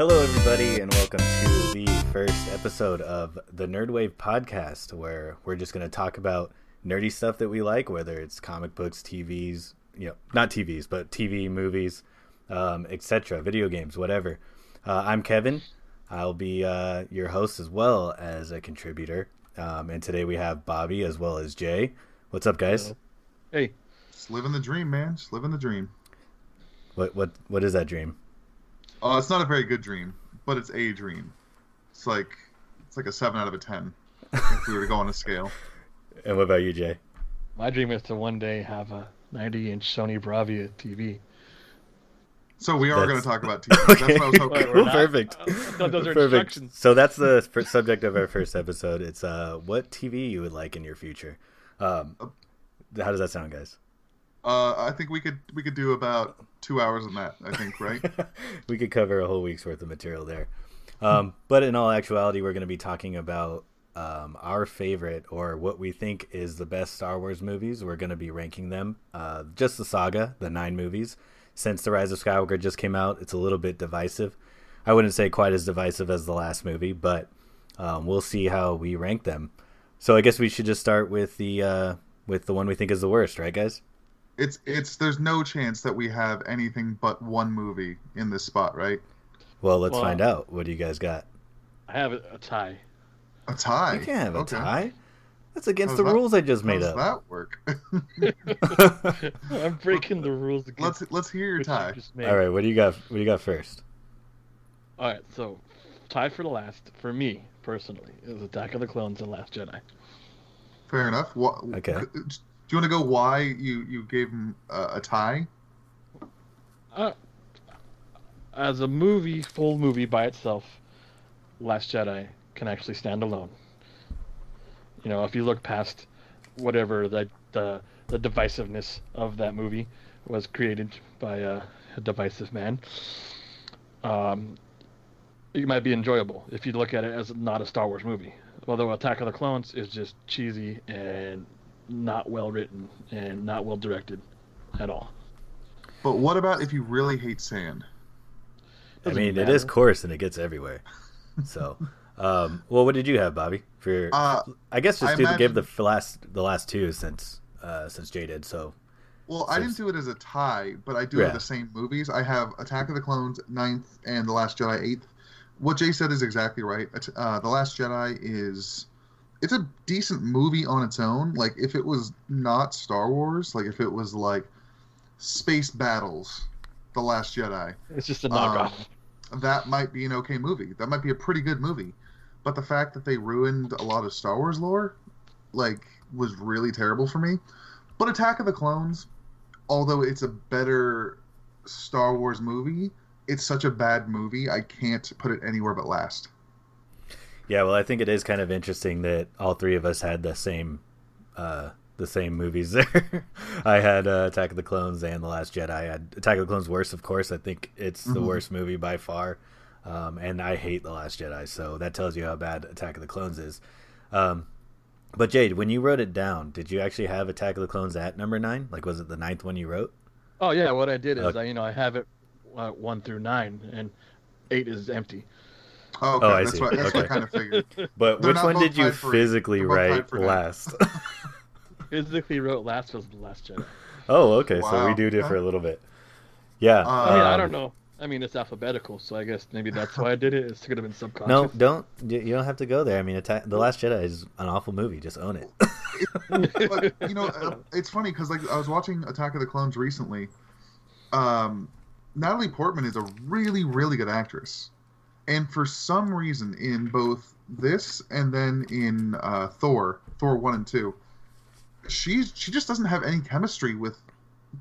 Hello, everybody, and welcome to the first episode of the NRDWave podcast, where we're just going to talk about nerdy stuff that we like, whether it's comic books, TVs, you know, not TVs, but TV, movies, um, etc., video games, whatever. Uh, I'm Kevin. I'll be uh, your host as well as a contributor. Um, and today we have Bobby as well as Jay. What's up, guys? Hey, Just living the dream, man. Just living the dream. What what what is that dream? Oh, it's not a very good dream, but it's a dream. It's like it's like a seven out of a ten if we were to go on a scale. And what about you, Jay? my dream is to one day have a 90-inch Sony Bravia TV. So we are That's- going to talk about TV. That's what I was hoping. Wait, for. not? Perfect. I those are Perfect. instructions. So that's the subject of our first episode. It's uh, what TV you would like in your future. Um, how does that sound, guys? Uh, I think we could we could do about two hours on that. I think, right? we could cover a whole week's worth of material there. Um, but in all actuality, we're going to be talking about um, our favorite or what we think is the best Star Wars movies. We're going to be ranking them, uh, just the saga, the nine movies. Since The Rise of Skywalker just came out, it's a little bit divisive. I wouldn't say quite as divisive as the last movie, but um, we'll see how we rank them. So I guess we should just start with the uh, with the one we think is the worst, right, guys? It's it's there's no chance that we have anything but one movie in this spot, right? Well, let's Well, find out. What do you guys got? I have a, a tie. A tie. You can't have a Okay. tie. That's against the that- rules I just How made does up. that work? I'm breaking the rules again. let's let's hear your which you tie. All right, what do you got? What do you got first? All right, so tied for the last for me personally is Attack of the Clones and Last Jedi. Fair enough. What, Okay. Do you want to go why you you gave him a, a tie? Uh, as a movie, full movie by itself, Last Jedi can actually stand alone. You know, if you look past whatever the the, the divisiveness of that movie was created by a, a divisive man, um, it might be enjoyable if you look at it as not a Star Wars movie. Although Attack of the Clones is just cheesy and not well written and not well directed at all. But what about if you really hate sand? I Doesn't mean, it is coarse and it gets everywhere. So, um, well, what did you have, Bobby? For Uh, I guess just I do the give the last the last two since uh, since Jay did. So, Well, I didn't do it as a tie, but I do Yeah. have the same movies. I have Attack of the Clones ninth and The Last Jedi eighth. What Jay said is exactly right. Uh, the Last Jedi is it's a decent movie on its own. Like if it was not Star Wars, like if it was like space battles, The Last Jedi, It's just a Um, knockoff. that might be an okay movie. That might be a pretty good movie. But the fact that they ruined a lot of Star Wars lore, like, was really terrible for me. But Attack of the Clones, although it's a better Star Wars movie, it's such a bad movie. I can't put it anywhere but last. Yeah, well, I think it is kind of interesting that all three of us had the same uh, the same movies there. I had uh, Attack of the Clones and The Last Jedi. I had Attack of the Clones worst, of course. I think it's the Mhm. worst movie by far. Um, and I hate The Last Jedi, so that tells you how bad Attack of the Clones is. Um, but Jade, when you wrote it down, did you actually have Attack of the Clones at number nine? Like, was it the ninth one you wrote? Oh yeah, what I did is Okay. I, you know, I have it uh, one through nine, and eight is empty. Oh, okay. Oh, I that's see. what, that's what I Okay. kind of figured. But They're which one did you physically they're both tied write last? Physically wrote last was the Last Jedi. oh, okay. So we Wow. do differ a little bit. Yeah. I mean, I um, don't know. I mean, it's alphabetical, so I guess maybe that's why I did it. It could have been subconscious. No, don't. You you don't have to go there. I mean, Attack, The Last Jedi is an awful movie. Just own it. but you know, uh, it's funny because like I was watching Attack of the Clones recently. Um, Natalie Portman is a really, really good actress, and for some reason, in both this and then in uh, Thor, Thor one and two, she's she just doesn't have any chemistry with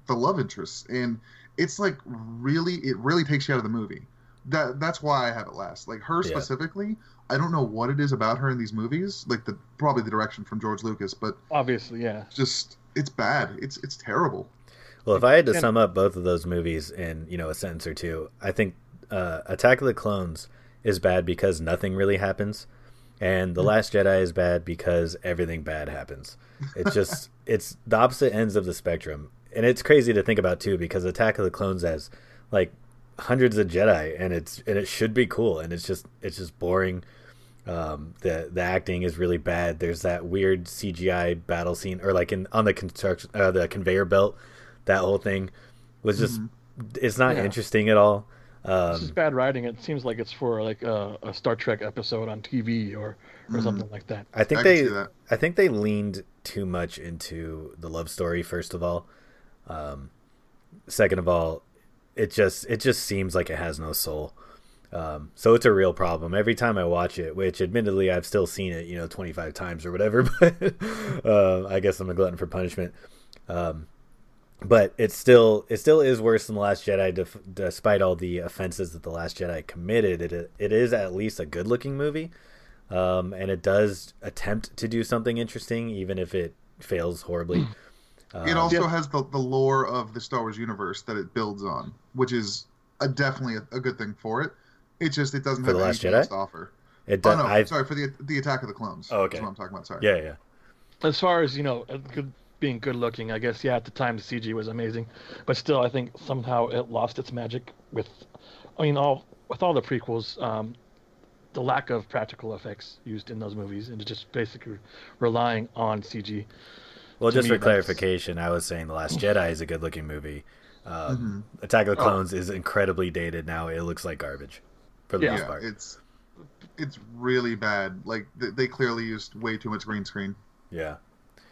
the love interest, and it's like really, it really takes you out of the movie. That that's why I have it last. Like her Yeah. specifically, I don't know what it is about her in these movies. Like the probably the direction from George Lucas, but Obviously, yeah. just it's bad. It's it's terrible. Well, if I had to sum up both of those movies in you know a sentence or two, I think uh, Attack of the Clones is bad because nothing really happens, and The Last Jedi is bad because everything bad happens. It's just it's the opposite ends of the spectrum, and it's crazy to think about too because Attack of the Clones has like hundreds of Jedi, and it's and it should be cool, and it's just it's just boring. Um, the the acting is really bad. There's that weird CGI battle scene, or like in on the construction uh, the conveyor belt. That whole thing was just it's not Yeah. interesting at all. It's just Um, bad writing. It seems like it's for like a, a Star Trek episode on TV or or Mhm. something like that. I think I they. I think they leaned too much into the love story. First of all, um, second of all, it just it just seems like it has no soul. Um, so it's a real problem every time I watch it. Which, admittedly, I've still seen it, you know, twenty five times or whatever. But uh, I guess I'm a glutton for punishment. Um, but it still it still is worse than the Last Jedi, def- despite all the offenses that the Last Jedi committed. It it is at least a good looking movie, um, and it does attempt to do something interesting, even if it fails horribly. It Um, also Yeah. has the, the lore of the Star Wars universe that it builds on, which is a, definitely a, a good thing for it. It's just it doesn't For have The Last anything Jedi? to offer. it Oh does. no, sorry for the the Attack of the Clones. Oh, okay. That's what I'm talking about. Sorry. yeah yeah As far as you know, uh, good, being good looking, I guess yeah. At the time, the CG was amazing, but still, I think somehow it lost its magic with, I mean, all with all the prequels, um, the lack of practical effects used in those movies, and just basically relying on CG. Well, To just me, for that's- clarification, I was saying The Last Jedi is a good looking movie. Um, Attack of the Oh. Clones is incredibly dated now. It looks like garbage for the Yeah. most Yeah, part. it's it's really bad. Like they, they clearly used way too much green screen. Yeah.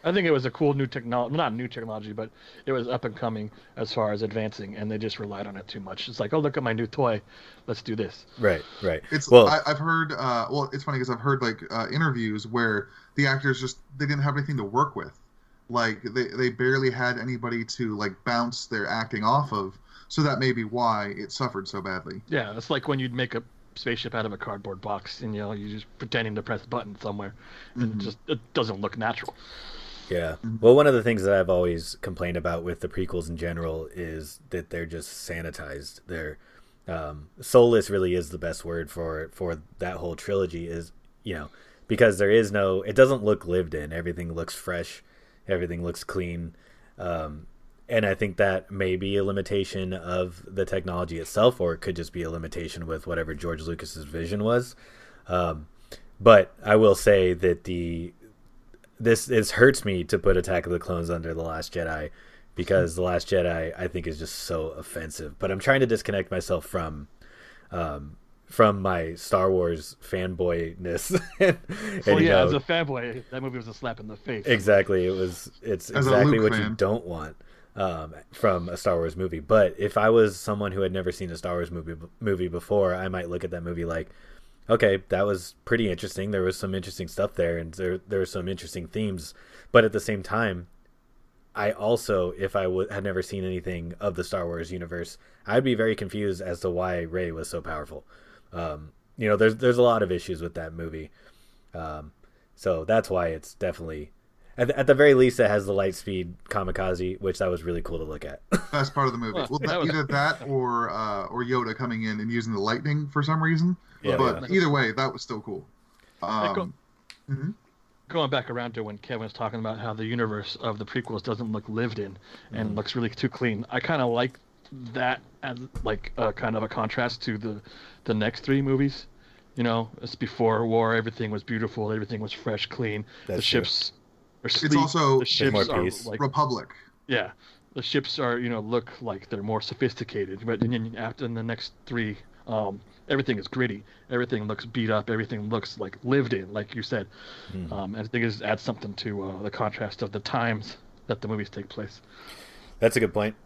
I think it was a cool new technology, not new technology, but it was up and coming as far as advancing, and they just relied on it too much. It's like, oh, look at my new toy, let's do this. Right. Right. It's well. I, I've heard. Uh, well, it's funny because I've heard like uh, interviews where the actors just they didn't have anything to work with. Like they they barely had anybody to like bounce their acting off of. So that may be why it suffered so badly. Yeah, it's like when you'd make a spaceship out of a cardboard box, and you know, you're just pretending to press a button somewhere, and Mhm. it just it doesn't look natural. Yeah. Mhm. Well, one of the things that I've always complained about with the prequels in general is that they're just sanitized. They're um, soulless. Really is the best word for for that whole trilogy. Is you know because there is no. It doesn't look lived in. Everything looks fresh. Everything looks clean. Um, and I think that may be a limitation of the technology itself, or it could just be a limitation with whatever George Lucas's vision was. Um, but I will say that the this this hurts me to put Attack of the Clones under the Last Jedi because the Last Jedi I think is just so offensive. But I'm trying to disconnect myself from um, from my Star Wars fanboyness. and, and, Well, you yeah, know, as a fanboy, that movie was a slap in the face. exactly it was it's As exactly Luke what you don't want um, from a Star Wars movie. But if I was someone who had never seen a Star Wars movie movie before, I might look at that movie like, okay, that was pretty interesting. There was some interesting stuff there, and there there were some interesting themes. But at the same time, I also, if I w- had never seen anything of the Star Wars universe, I'd be very confused as to why Rey was so powerful. Um, you know, there's there's a lot of issues with that movie, um, so that's why it's definitely, at the, at the very least, it has the light speed kamikaze, which that was really cool to look at. That's part of the movie. Well, Well, that that, either that or uh, or Yoda coming in and using the lightning for some reason. Yeah, but yeah. either way, that was still cool. Echo- Um, mhm. Going back around to when Kevin was talking about how the universe of the prequels doesn't look lived in and Mhm. looks really too clean, I kind of like that as like a kind of a contrast to the the next three movies. You know, it's before war, everything was beautiful, everything was fresh, clean. the That's true. ships are It's also the ships are like Republic. yeah, the ships are you know look like they're more sophisticated, but then after in the next three, um, everything is gritty. Everything looks beat up. Everything looks like lived in, like you said. Mhm. Um, and I think it just adds something to uh, the contrast of the times that the movies take place. That's a good point.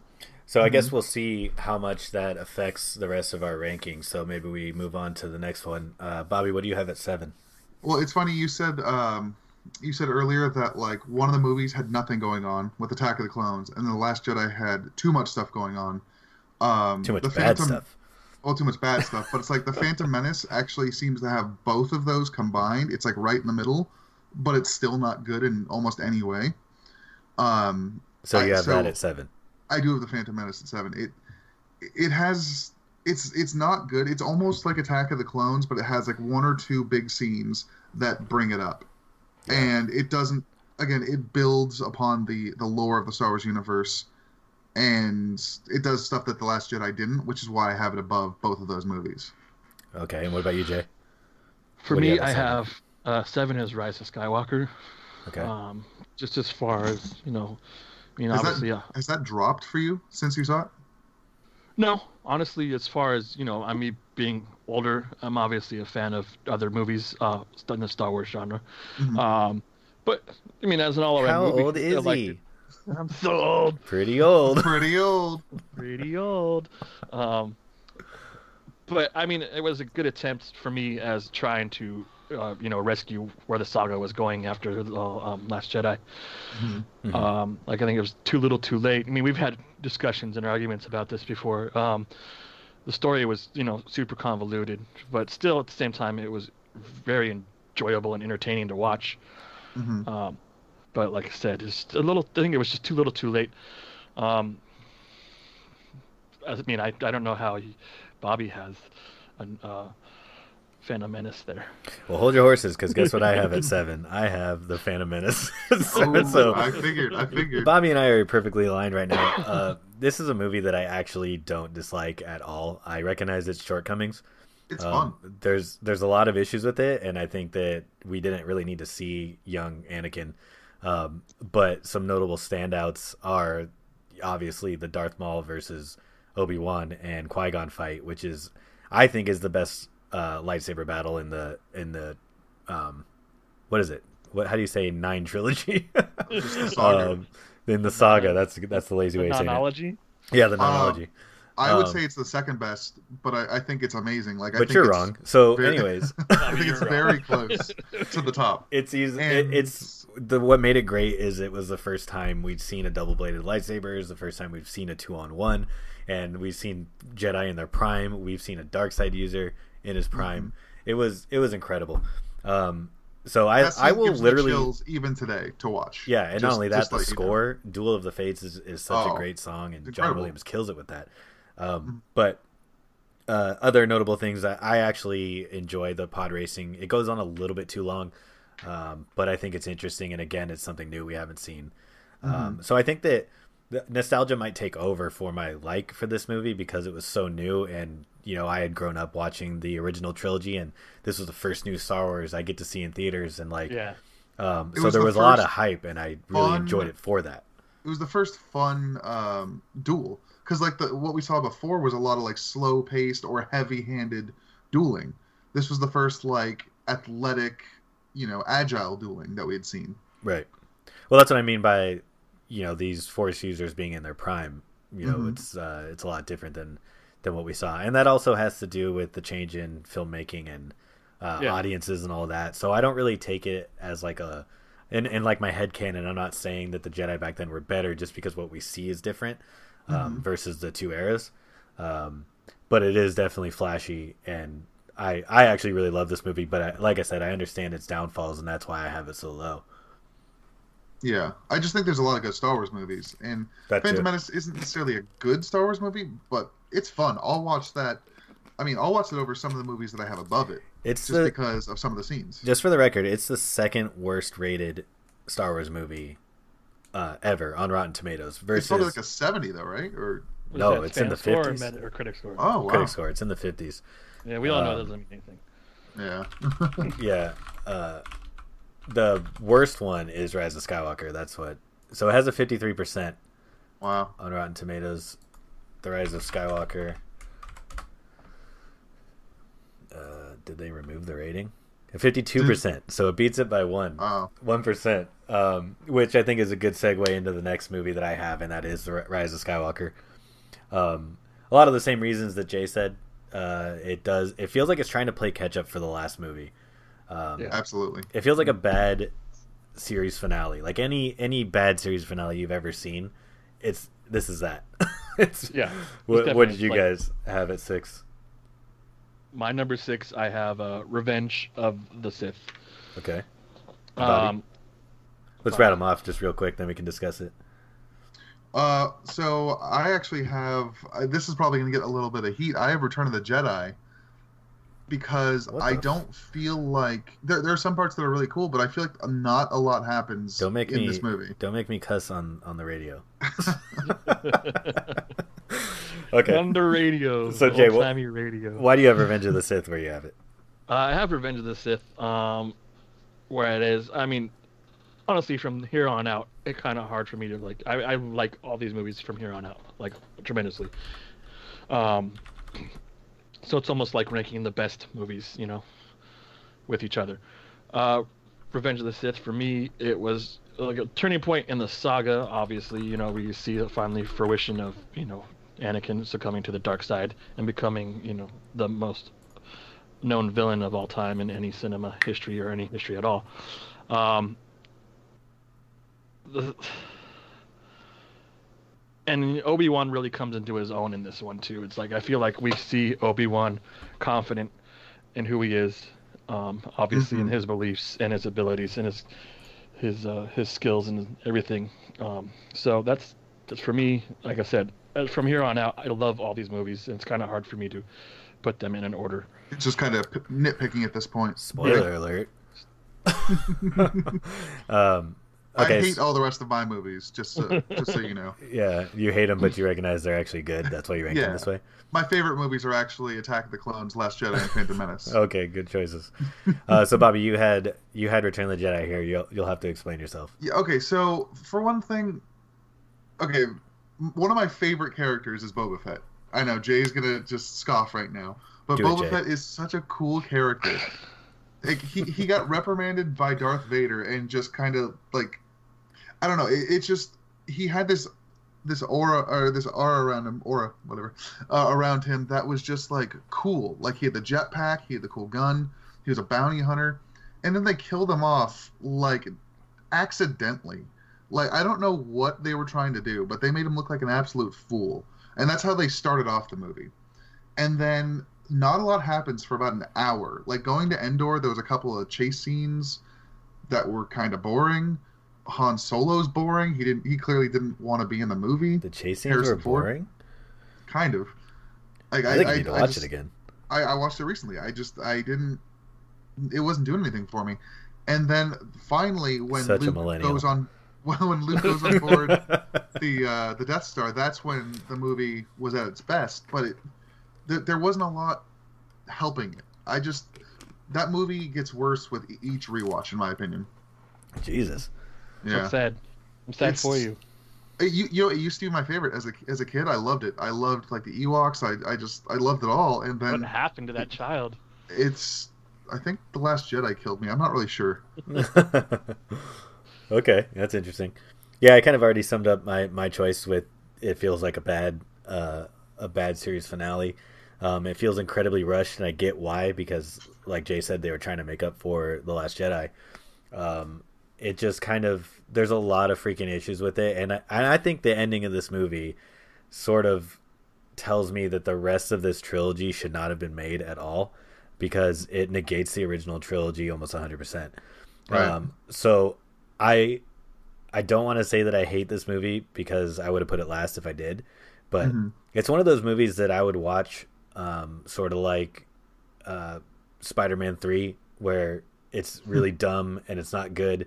So I Mm-hmm. guess we'll see how much that affects the rest of our rankings. So maybe we move on to the next one. Uh, Bobby, what do you have at seven? Well, it's funny you said um, you said earlier that like one of the movies had nothing going on with Attack of the Clones, and then the Last Jedi had too much stuff going on. Um, Too much the bad Phantom, stuff. Well, too much bad stuff, but it's like the Phantom Menace actually seems to have both of those combined. It's like right in the middle, but it's still not good in almost any way. Um, So you I- have so- that at seven. I do have the Phantom Menace at seven. It it has it's it's not good. It's almost like Attack of the Clones, but it has like one or two big scenes that bring it up, and it doesn't. Again, it builds upon the the lore of the Star Wars universe and it does stuff that the Last Jedi didn't, which is why I have it above both of those movies. Okay, and what about you, Jay? For What me, have I have uh, seven is Rise of Skywalker. Okay. Um, just as far as you know, I mean, Is that- obviously, yeah. Has that dropped for you since you saw it? No, honestly, as far as you know, I mean, being older, I'm obviously a fan of other movies uh, in the Star Wars genre. Mhm. Um, but I mean, as an all-around How movie, old I is liked he? it. I'm so old, Pretty old. Pretty old. pretty old. Um, but I mean, it was a good attempt for me as trying to, uh, you know, rescue where the saga was going after the um, Last Jedi. Mhm. Mhm. Um, like I think it was too little, too late. I mean, we've had discussions and arguments about this before. Um, the story was, you know, super convoluted, but still at the same time, it was very enjoyable and entertaining to watch. Mhm. Um, but like I said, it's a little. I think it was just too little, too late. Um, I mean, I, I don't know how he, Bobby has an uh, Phantom Menace there. Well, hold your horses, because guess what I have at seven? I have the Phantom Menace. so, Oh, so I figured. I figured. Bobby and I are perfectly aligned right now. Uh, this is a movie that I actually don't dislike at all. I recognize its shortcomings. It's Um, fun. There's there's a lot of issues with it, and I think that we didn't really need to see young Anakin. Um, but some notable standouts are obviously the Darth Maul versus Obi Wan and Qui Gon fight, which is I think is the best uh, lightsaber battle in the in the um, what is it? What how do you say nine trilogy? Just the saga. um, in the saga, that's that's the lazy The way of saying it. nonology. Yeah, the Uh. I would um, say it's the second best, but I, I think it's amazing. Like, I but think you're it's wrong. So, very- anyways, I think it's wrong. very close to the top. it's easy. And- It, it's the what made it great is it was the first time we'd seen a double bladed lightsaber. It's the first time we've seen a two on one, and we've seen Jedi in their prime. We've seen a dark side user in his prime. It was it was incredible. Um, so I I will literally even today to watch. Yeah, and not only that, just the you know. score, "Duel of the Fates," is, is such a Oh, great song, and John. Williams kills it with that. Mm-hmm. Um, but uh, other notable things that I actually enjoy the pod racing. It goes on a little bit too long, um, but I think it's interesting, and again, it's something new we haven't seen. Mm-hmm. Um, so I think that nostalgia might take over for my like for this movie because it was so new, and you know I had grown up watching the original trilogy, and this was the first new Star Wars I get to see in theaters, and like. Yeah. Um, so was there the was a lot of hype, and I really fun- enjoyed it for that. it was the first fun um, duel because like the what we saw before was a lot of like slow paced or heavy handed dueling. This was the first like athletic, you know, agile dueling that we had seen. Right. Well, that's what I mean by, you know, these force users being in their prime. You know, Mhm. it's uh, it's a lot different than than what we saw, and that also has to do with the change in filmmaking and uh, Yeah. audiences and all that. So I don't really take it as like a, and and like my head canon. I'm not saying that the Jedi back then were better just because what we see is different um, versus the two eras. Um, but it is definitely flashy, and I I actually really love this movie. But I, like I said, I understand its downfalls, and that's why I have it so low. Yeah, I just think there's a lot of good Star Wars movies, and That Phantom too. Menace isn't necessarily a good Star Wars movie, but it's fun. I'll watch that. I mean, I'll watch it over some of the movies that I have above it, It's just the, because of some of the scenes. just for the record, it's the second worst rated Star Wars movie uh, ever on Rotten Tomatoes It's versus probably like a seventy though, right? Or Was No, it's in the score or 50s. Or critic score. oh wow, critic score. It's in the fifties. Yeah, we all know um, that doesn't mean anything. yeah. Yeah. Uh, the worst one is Rise of Skywalker. That's what. So it has a fifty three percent wow. on Rotten Tomatoes. The Rise of Skywalker. Uh, did they remove the rating? Fifty two percent. So it beats it by one. Oh, One percent, um, which I think is a good segue into the next movie that I have, and that is the Rise of Skywalker. Um, a lot of the same reasons that Jay said. Uh, it does. It feels like it's trying to play catch up for the last movie. Um, Yeah. absolutely. It feels like a bad series finale. Like any any bad series finale you've ever seen, it's this is that. it's Yeah, it's What, what did you like- guys have at six? My number six, I have uh, Revenge of the Sith. Okay, Um, let's rat them off just real quick, then we can discuss it. Uh, so I actually have. Uh, this is probably going to get a little bit of heat. I have Return of the Jedi because What I don't feel like there, there are some parts that are really cool, but I feel like not a lot happens Don't make in me this movie. don't make me cuss on on the radio. okay. Under radio. So, Jay, what- old-timey radio. Why do you have Revenge of the Sith where you have it? Uh, I have Revenge of the Sith, um, where it is. I mean, honestly, from here on out, it's kind of hard for me to like. I, I like all these movies from here on out, like tremendously. Um, so it's almost like ranking the best movies, you know, with each other. Uh, Revenge of the Sith for me, it was like a turning point in the saga. Obviously, you know, where you see the finally fruition of you know Anakin succumbing to the dark side and becoming you know the most known villain of all time in any cinema history or any history at all. Um, the, and Obi Wan really comes into his own in this one too. It's like I feel like we see Obi Wan confident in who he is, um, obviously in Mhm. his beliefs and his abilities and his his uh, his skills and everything. Um, so that's that's for me. Like I said, uh, from here on out, I love all these movies, and it's kind of hard for me to put them in an order. It's just kind of p- nitpicking at this point. Spoiler alert. um, okay. I hate all the rest of my movies, just so, just so you know. yeah, you hate them, but you recognize they're actually good. That's why you rank them this way. My favorite movies are actually Attack of the Clones, Last Jedi, and Phantom Menace. Okay, good choices. Uh, so, Bobby, you had you had Return of the Jedi here. You'll you'll have to explain yourself. Yeah, okay, so for one thing, okay, one of my favorite characters is Boba Fett. I know Jay's gonna just scoff right now, but Do Boba Jay. Fett is such a cool character. Like he he got reprimanded by Darth Vader and just kind of like, I don't know. It, it's just he had this this aura or this aura around him, aura whatever, uh, around him that was just like cool. Like he had the jetpack, he had the cool gun, he was a bounty hunter, and then they killed him off like accidentally. Like I don't know what they were trying to do, but they made him look like an absolute fool. And that's how they started off the movie. And then not a lot happens for about an hour. Like going to Endor, there was a couple of chase scenes that were kind of boring. Han Solo's boring. He didn't he clearly didn't want to be in the movie. The chase scenes Harrison were Ford? boring. Kind of. Like I think you need to I watch just- it again. I, I watched it recently. I just I didn't. It wasn't doing anything for me. And then finally, when Such Luke goes on, when Luke goes on board the uh, the Death Star, that's when the movie was at its best. But it, th- there wasn't a lot helping it. I just that movie gets worse with each rewatch, in my opinion. Jesus. So Yeah, I'm sad. I'm sad It's- for you. You, you know, it used to be my favorite as a as a kid. I loved it. I loved like the Ewoks. I I just I loved it all. And then What then happened to that child? it's I think the Last Jedi killed me. I'm not really sure. okay, that's interesting. Yeah, I kind of already summed up my, my choice with it feels like a bad uh, a bad series finale. Um, it feels incredibly rushed, and I get why because, like Jay said, they were trying to make up for the Last Jedi. Um, it just kind of there's a lot of freaking issues with it, and I, and I think the ending of this movie sort of tells me that the rest of this trilogy should not have been made at all because it negates the original trilogy almost 100%. Right. Um, so I I don't want to say that I hate this movie because I would have put it last if I did, but Mhm. it's one of those movies that I would watch um, sort of like uh, Spider-Man 3 where it's really dumb and it's not good.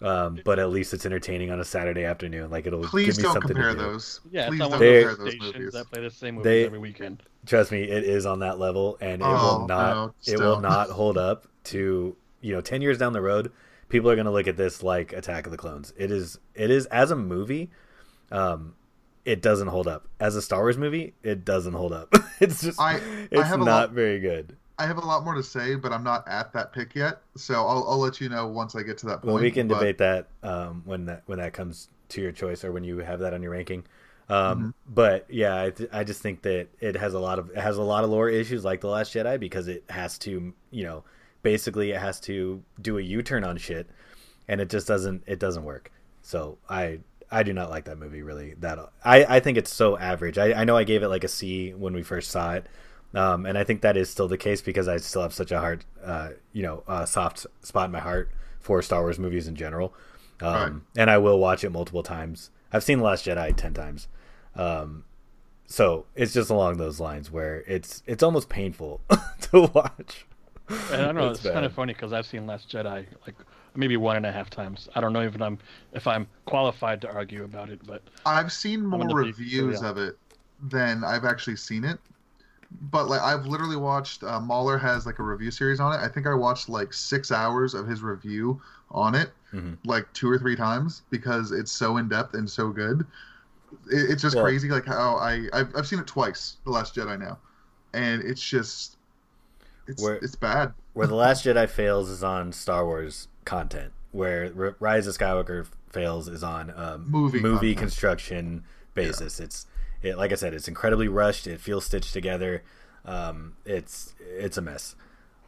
Um, but at least it's entertaining on a Saturday afternoon. Like it'll Please give me don't something compare to do. those. Yeah, Please don't not one of They- compare those those movies. that play the same movies They- every weekend. Trust me, it is on that level, and it Oh, will not. no, it will not hold up to you know ten years down the road. People are going to look at this like Attack of the Clones. It is. It is as a movie. Um, it doesn't hold up as a Star Wars movie. It doesn't hold up. it's just. I- I it's have not lot- very good. I have a lot more to say, but I'm not at that pick yet. So I'll, I'll let you know once I get to that point. Well, we can but- debate that um, when that when that comes to your choice or when you have that on your ranking. Um, Mm-hmm. But yeah, I, th- I just think that it has a lot of it has a lot of lore issues like the Last Jedi because it has to you know basically it has to do a U turn on shit, and it just doesn't it doesn't work. So I I do not like that movie really that I I think it's so average. I, I know I gave it like a C when we first saw it. Um, and I think that is still the case because I still have such a hard, uh, you know, uh, soft spot in my heart for Star Wars movies in general. Um, Right. And I will watch it multiple times. I've seen The Last Jedi ten times. Um, so it's just along those lines where it's it's almost painful to watch. And I don't know. It's It's, kind of funny because I've seen Last Jedi like maybe one and a half times. I don't know if I'm if I'm qualified to argue about it, but I've seen more gonna be- reviews yeah. of it than I've actually seen it. But like I've literally watched uh, Mauler has like a review series on it. I think I watched like six hours of his review on it, Mhm. like two or three times because it's so in depth and so good. It, it's just Well- crazy, like how I I've, I've seen it twice, The Last Jedi now, and it's just it's Where- it's bad. Where the Last Jedi fails is on Star Wars content. Where Rise of Skywalker fails is on um, Movie movie content. construction basis. It's it like I said, it's incredibly rushed. It feels stitched together. Um, it's it's a mess.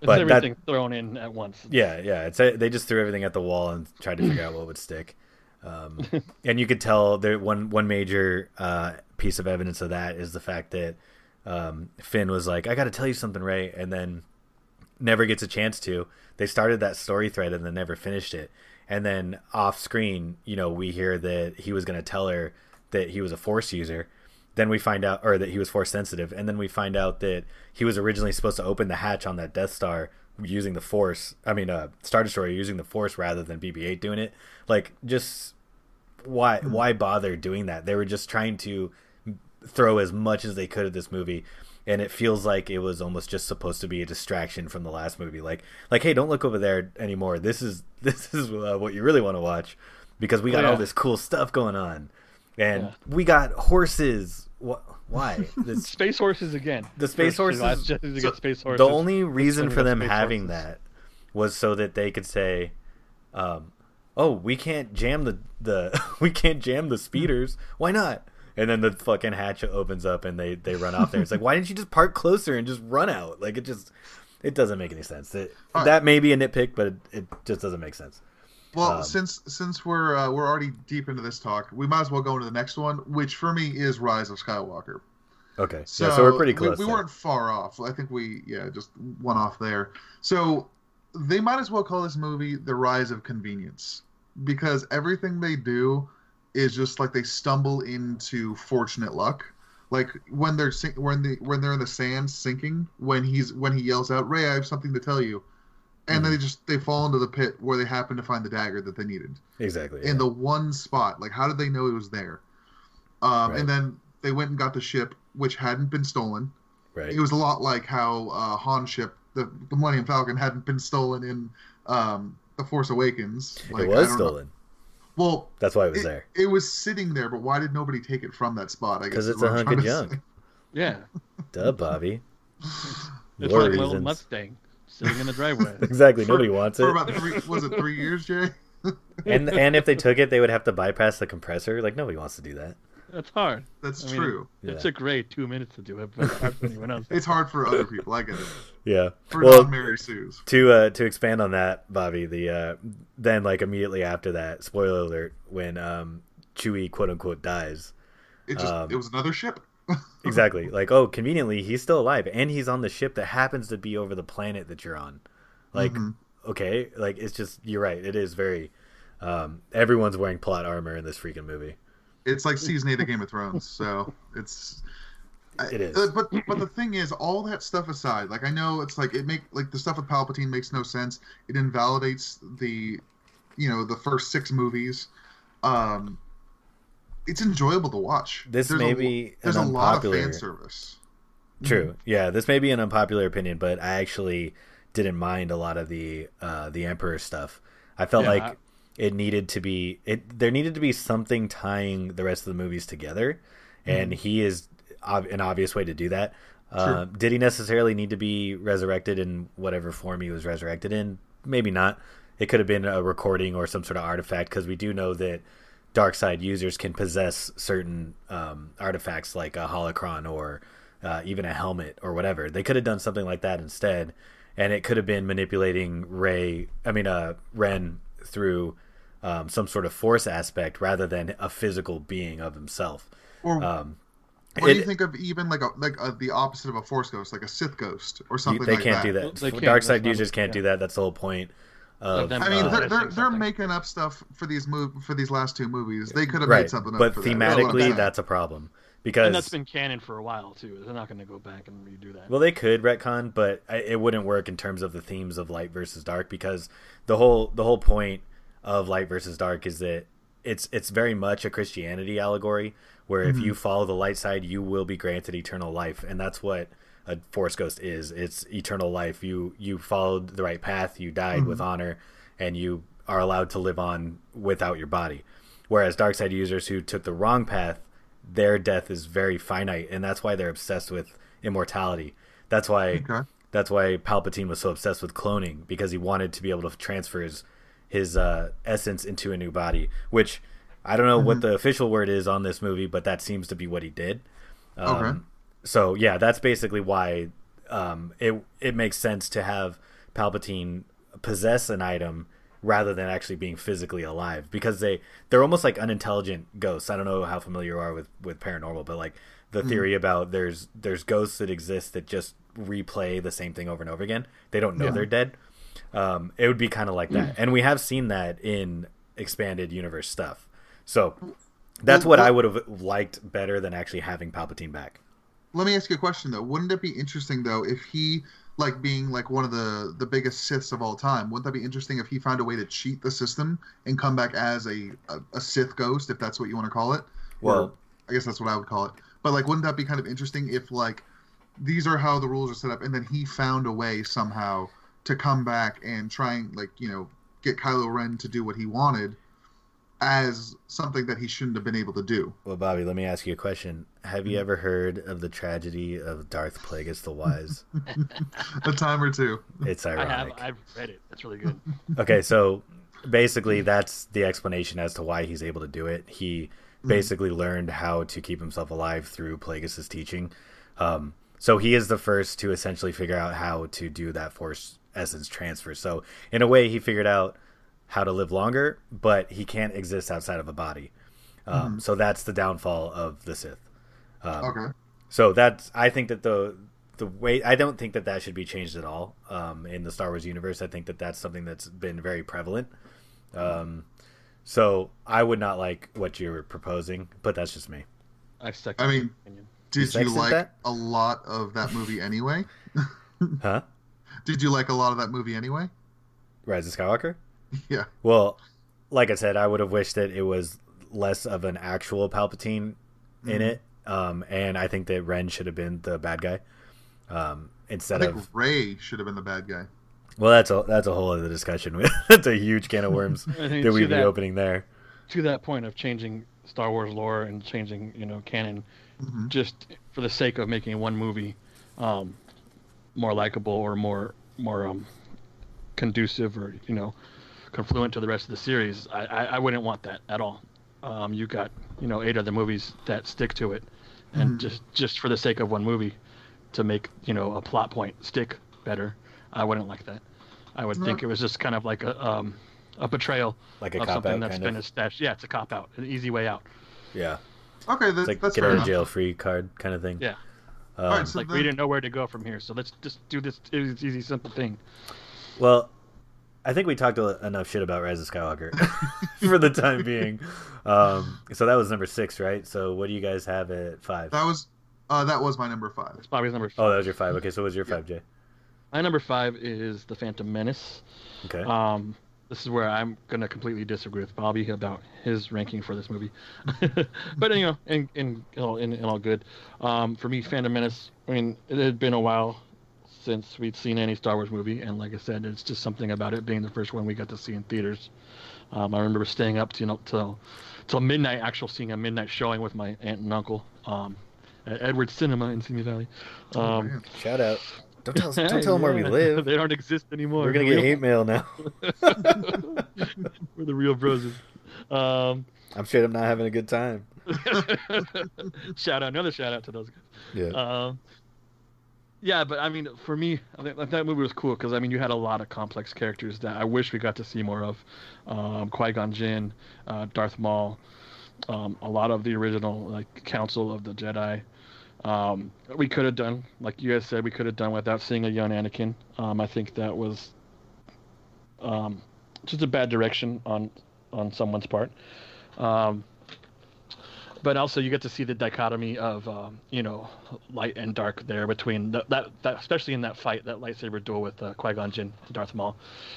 it's But that- everything thrown in at once. Yeah, yeah. It's they just threw everything at the wall and tried to figure out what would stick. Um, and you could tell there one one major uh, piece of evidence of that is the fact that um, Finn was like, "I got to tell you something, Rey," and then never gets a chance to. They started that story thread and then never finished it. And then off screen, you know, we hear that he was going to tell her that he was a Force user. Then we find out, or that he was Force sensitive, and then we find out that he was originally supposed to open the hatch on that Death Star using the Force. I mean, uh, Star Destroyer using the Force rather than BB-8 doing it. Like, just why why bother doing that? They were just trying to throw as much as they could at this movie and it feels like it was almost just supposed to be a distraction from the last movie like like hey don't look over there anymore this is this is uh, what you really want to watch because we got Yeah. all this cool stuff going on and Yeah. we got horses Wh- why this, Space horses again. The space horses- Last Jedi to so space horses. the only reason for them having horses. that was so that they could say um, oh we can't jam the the we can't jam the speeders why not and then the fucking hatch opens up and they they run off there it's like why didn't you just park closer and just run out like it just it doesn't make any sense it, All right. that may be a nitpick but it, it just doesn't make sense Well, Um, since since we're uh, we're already deep into this talk, we might as well go into the next one, which for me is Rise of Skywalker. okay So, yeah so we're pretty close We, there. weren't far off. I think we yeah just one off there. So they might as well call this movie the Rise of Convenience because everything they do is just like they stumble into fortunate luck. Like when they're when the when they're in the sand sinking, when he's when he yells out, "Rey, I have something to tell you," and then they just they fall into the pit where they happen to find the dagger that they needed exactly in the one spot. Like, how did they know it was there? Um, Right. And then they went and got the ship, which hadn't been stolen. right It was a lot like how uh, Han's ship, the, the Millennium Falcon, hadn't been stolen in um, The Force Awakens. Like, it was don't know- stolen Well, that's why it was it, there it was sitting there, but why did nobody take it from that spot? I guess 'Cause is it's a a I'm hunk of trying to junk. Yeah, duh bobby it's More like a little. Mustang sitting in the driveway. exactly For- nobody wants say. For it about three, was it three years, Jay? and and if they took it, they would have to bypass the compressor. Like nobody wants to do that. That's hard. That's I mean, true. Yeah. It took Rey two minutes to do it, but it's hard for anyone else. It's hard for other people. I get it. Yeah. For well, non-Mary Sue's. to uh, to expand on that, Bobby, the uh, then like immediately after that, spoiler alert, when um, Chewie quote unquote dies, It just um, it was another ship. Exactly like oh conveniently he's still alive and he's on the ship that happens to be over the planet that you're on, like Mhm. okay, like it's just you're right, it is very. Um, everyone's wearing plot armor in this freaking movie. It's like season eight of Game of Thrones, so it's. It is. Uh, but but the thing is, all that stuff aside, like I know it's like it make like the stuff with Palpatine makes no sense. It invalidates the, you know, the first six movies. Um, it's enjoyable to watch. This There's may a, be there's an a lot of fan service. True. Yeah, this may be an unpopular opinion, but I actually didn't mind a lot of the uh, the Emperor stuff. I felt Yeah, like I- it needed to be it. There needed to be something tying the rest of the movies together, and he is ob- an obvious way to do that. Uh, did he necessarily need to be resurrected in whatever form he was resurrected in? Maybe not. It could have been a recording or some sort of artifact because we do know that dark side users can possess certain um, artifacts like a holocron or uh, even a helmet or whatever. They could have done something like that instead, and it could have been manipulating Rey. I mean, uh, Ren through um, some sort of force aspect rather than a physical being of himself. Or Um, what do you think of even like a like a, the opposite of a Force ghost, like a Sith ghost or something they like can't that? do that. They can't, Dark side not- users can't yeah. do that. That's the whole point. Of, I mean, uh, they're they're, they're making up stuff for these move for these last two movies. They could have right, made something up but for that. That's thematically, that's a problem because and that's been canon for a while too. They're not going to go back and redo that. Well, they could retcon, but it wouldn't work in terms of the themes of light versus dark because the whole the whole point of light versus dark is that it's it's very much a Christianity allegory where if you follow the light side, you will be granted eternal life, and that's what a force ghost is. It's eternal life. You you followed the right path, you died with honor, and you are allowed to live on without your body. Whereas dark side users who took the wrong path, their death is very finite, and that's why they're obsessed with immortality. That's why Okay. that's why Palpatine was so obsessed with cloning because he wanted to be able to transfer his his uh, essence into a new body. Which I don't know what the official word is on this movie, but that seems to be what he did. Um, Okay. So yeah, that's basically why um, it it makes sense to have Palpatine possess an item rather than actually being physically alive because they they're almost like unintelligent ghosts. I don't know how familiar you are with with paranormal, but like the theory about there's there's ghosts that exist that just replay the same thing over and over again. They don't know Yeah. they're dead. Um, it would be kind of like that, and we have seen that in expanded universe stuff. So that's what I would have liked better than actually having Palpatine back. Let me ask you a question though. Wouldn't it be interesting though if he, like being like one of the the biggest Siths of all time, wouldn't that be interesting if he found a way to cheat the system and come back as a a, a Sith ghost, if that's what you want to call it? Or, Well- I guess that's what I would call it. But like, wouldn't that be kind of interesting if like these are how the rules are set up, and then he found a way somehow to come back and try and like you know get Kylo Ren to do what he wanted as something that he shouldn't have been able to do. Well, Bobby, let me ask you a question. Have you ever heard of the tragedy of Darth Plagueis the Wise? A time or two. It's ironic. I have. I've read it. It's really good. Okay, so basically, that's the explanation as to why he's able to do it. He basically learned how to keep himself alive through Plagueis' teaching. Um, so he is the first to essentially figure out how to do that force essence transfer. So in a way, he figured out how to live longer, but he can't exist outside of a body. Um, So that's the downfall of the Sith. Um, Okay. So that's I think that the the way I don't think that that should be changed at all um, in the Star Wars universe. I think that that's something that's been very prevalent. Um, so I would not like what you're proposing, but that's just me. I second. I mean. Did you sexist like that? a lot of that movie anyway? Huh? Did you like a lot of that movie anyway? Rise of Skywalker? Yeah. Well, like I said, I would have wished that it was less of an actual Palpatine in Mhm. it, um, and I think that Ren should have been the bad guy um, I instead think of. Rey should have been the bad guy. Well, that's a that's a whole other discussion. that's a huge can of worms that we'd be that, opening there. to that point of changing Star Wars lore and changing, you know, canon, Mhm. just for the sake of making one movie um, more likable or more more um, conducive or you know confluent to the rest of the series. I, I, I wouldn't want that at all. Um, you got you know eight other movies that stick to it, and Mhm. just just for the sake of one movie to make you know a plot point stick better, I wouldn't like that. I would think it was just kind of like a um, a betrayal Like a of cop something out that's kind been of. established. Yeah, it's a cop out, an easy way out. Yeah, Okay, that, like that's get fair out of jail free card kind of thing. Yeah. Um, Alright, so like then- we didn't know where to go from here, so let's just do this easy, easy simple thing. Well, I think we talked a- enough shit about Rise of Skywalker for the time being. Um, so that was number six, right? So what do you guys have at five? That was uh, that was my number five. It's Bobby's number five. Oh, that was your five. Okay, so what was your Yeah. five, Jay? My number five is the Phantom Menace. Okay. Um, this is where I'm gonna completely disagree with Bobby about his ranking for this movie. but you know, in in in all, in, in all good. Um, for me, Phantom Menace. I mean, it had been a while since we'd seen any Star Wars movie, and like I said, it's just something about it being the first one we got to see in theaters. Um, I remember staying up to, you know till till midnight, actually seeing a midnight showing with my aunt and uncle um, at Edwards Cinema in Simi Valley. Oh, Um, man. Shout out. Don't tell, don't tell them where we live. they don't exist anymore. We're gonna get real- hate mail now. We're the real broses. Um, I'm sure I'm not having a good time. shout out, another shout out to those guys. Yeah. Um, yeah, but I mean, for me, I think that movie was cool because I mean, you had a lot of complex characters that I wish we got to see more of. Um, Qui Gon Jinn, uh, Darth Maul, um, a lot of the original like Council of the Jedi. Um, we could have done, like you guys said, we could have done without seeing a young Anakin. Um, I think that was um, just a bad direction on on someone's part. Um, but also you get to see the dichotomy of um, you know light and dark there between the, that, that especially in that fight that lightsaber duel with uh, Qui Gon Jinn and Darth Maul.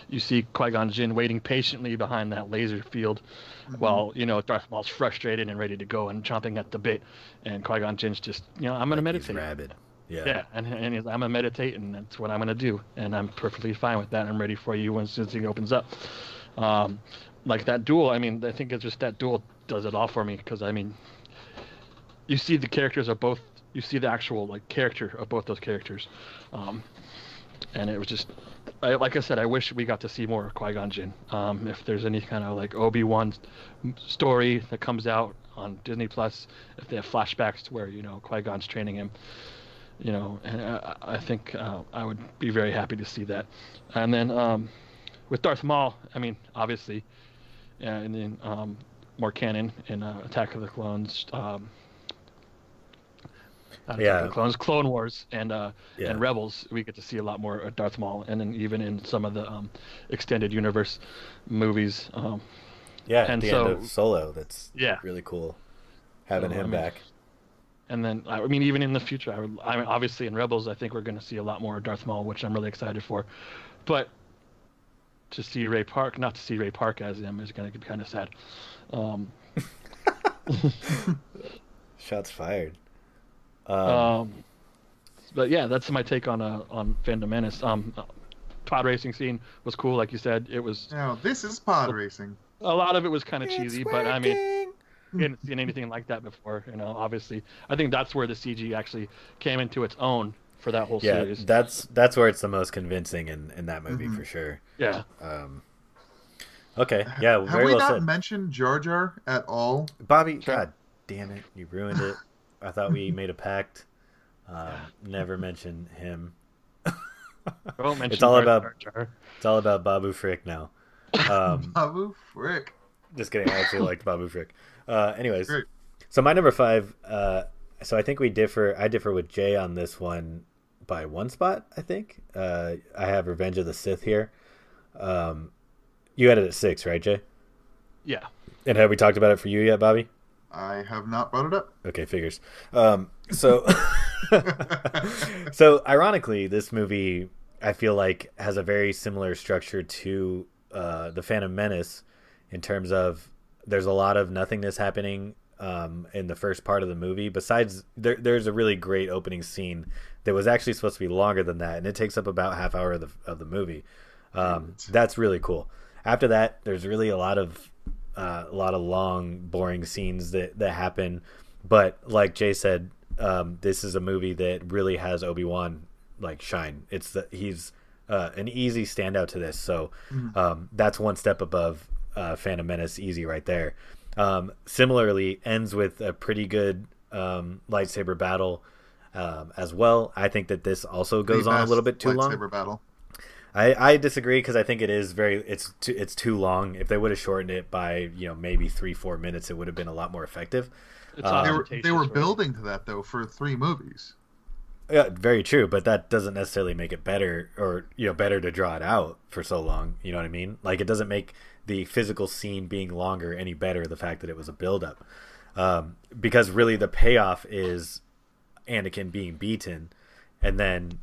You see Qui Gon Jinn waiting patiently behind that laser field, mm-hmm. while you know Darth Maul's frustrated and ready to go and chomping at the bit, and Qui Gon Jinn's just you know I'm gonna like meditate. rabid. Yeah. Yeah, and, and he's, I'm gonna meditate, and that's what I'm gonna do, and I'm perfectly fine with that. I'm ready for you soon as he opens up. Um, like that duel, I mean, I think it's just that duel does it all for me because I mean, you see the characters of both. You see the actual like character of both those characters, um, and it was just I, like I said. I wish we got to see more Qui Gon Jinn. Um, if there's any kind of like Obi Wan story that comes out on Disney Plus, if they have flashbacks to where you know Qui Gon's training him, you know, and I, I think uh, I would be very happy to see that. And then um, with Darth Maul, I mean, obviously, and then um, more canon in uh, Attack of the Clones. Um, yeah. Clones, Clone Wars, and uh, yeah. and Rebels, we get to see a lot more of Darth Maul, and then even in some of the um, extended universe movies. Um, yeah, and the so, end of Solo, that's yeah really cool having so, him I mean, back. And then I mean, even in the future, I, would, I mean, obviously in Rebels, I think we're going to see a lot more Darth Maul, which I'm really excited for. But to see Ray Park, not to see Ray Park as him, is going to be kind of sad. Um, Shots fired. Um, um, but yeah, that's my take on uh, on Phantom Menace. Um, pod racing scene was cool, like you said. It was. Now this is pod a, racing. A lot of it was kind of cheesy, working. but I mean, you hadn't seen anything like that before. You know, obviously, I think that's where the CG actually came into its own for that whole yeah, series. that's that's where it's the most convincing in in that movie mm-hmm. for sure. Yeah. Um. Okay. Yeah. Have very we well not said. mentioned Jar Jar at all? Bobby, sure. God damn it, you ruined it. I thought we made a pact. Uh, never mention him. mention it's all about Jar Jar. it's all about Babu Frick now. Um, Babu Frick. Just kidding. I actually liked Babu Frick. Uh, anyways, Great. so my number five. Uh, so I think we differ. I differ with Jay on this one by one spot. I think uh, I have Revenge of the Sith here. Um, you had it at six, right, Jay? Yeah. And have we talked about it for you yet, Bobby? I have not brought it up. Okay, figures. Um, so, so ironically, this movie I feel like has a very similar structure to uh, the Phantom Menace in terms of there's a lot of nothingness happening um, in the first part of the movie. Besides, there, there's a really great opening scene that was actually supposed to be longer than that, and it takes up about half hour of the of the movie. Um, that's really cool. After that, there's really a lot of uh, a lot of long, boring scenes that that happen. But like Jay said, um, this is a movie that really has Obi Wan like shine. It's the he's uh, an easy standout to this. So mm-hmm. um, that's one step above uh, Phantom Menace, easy right there. Um, similarly, ends with a pretty good um, lightsaber battle um, as well. I think that this also goes on a little bit too long. Lightsaber battle. I, I disagree because I think it is very it's too, it's too long. If they would have shortened it by you know maybe three four minutes, it would have been a lot more effective. Um, they were they were building to that though for three movies. Yeah, very true, but that doesn't necessarily make it better or you know better to draw it out for so long. You know what I mean? Like it doesn't make the physical scene being longer any better. The fact that it was a build up, um, because really the payoff is Anakin being beaten, and then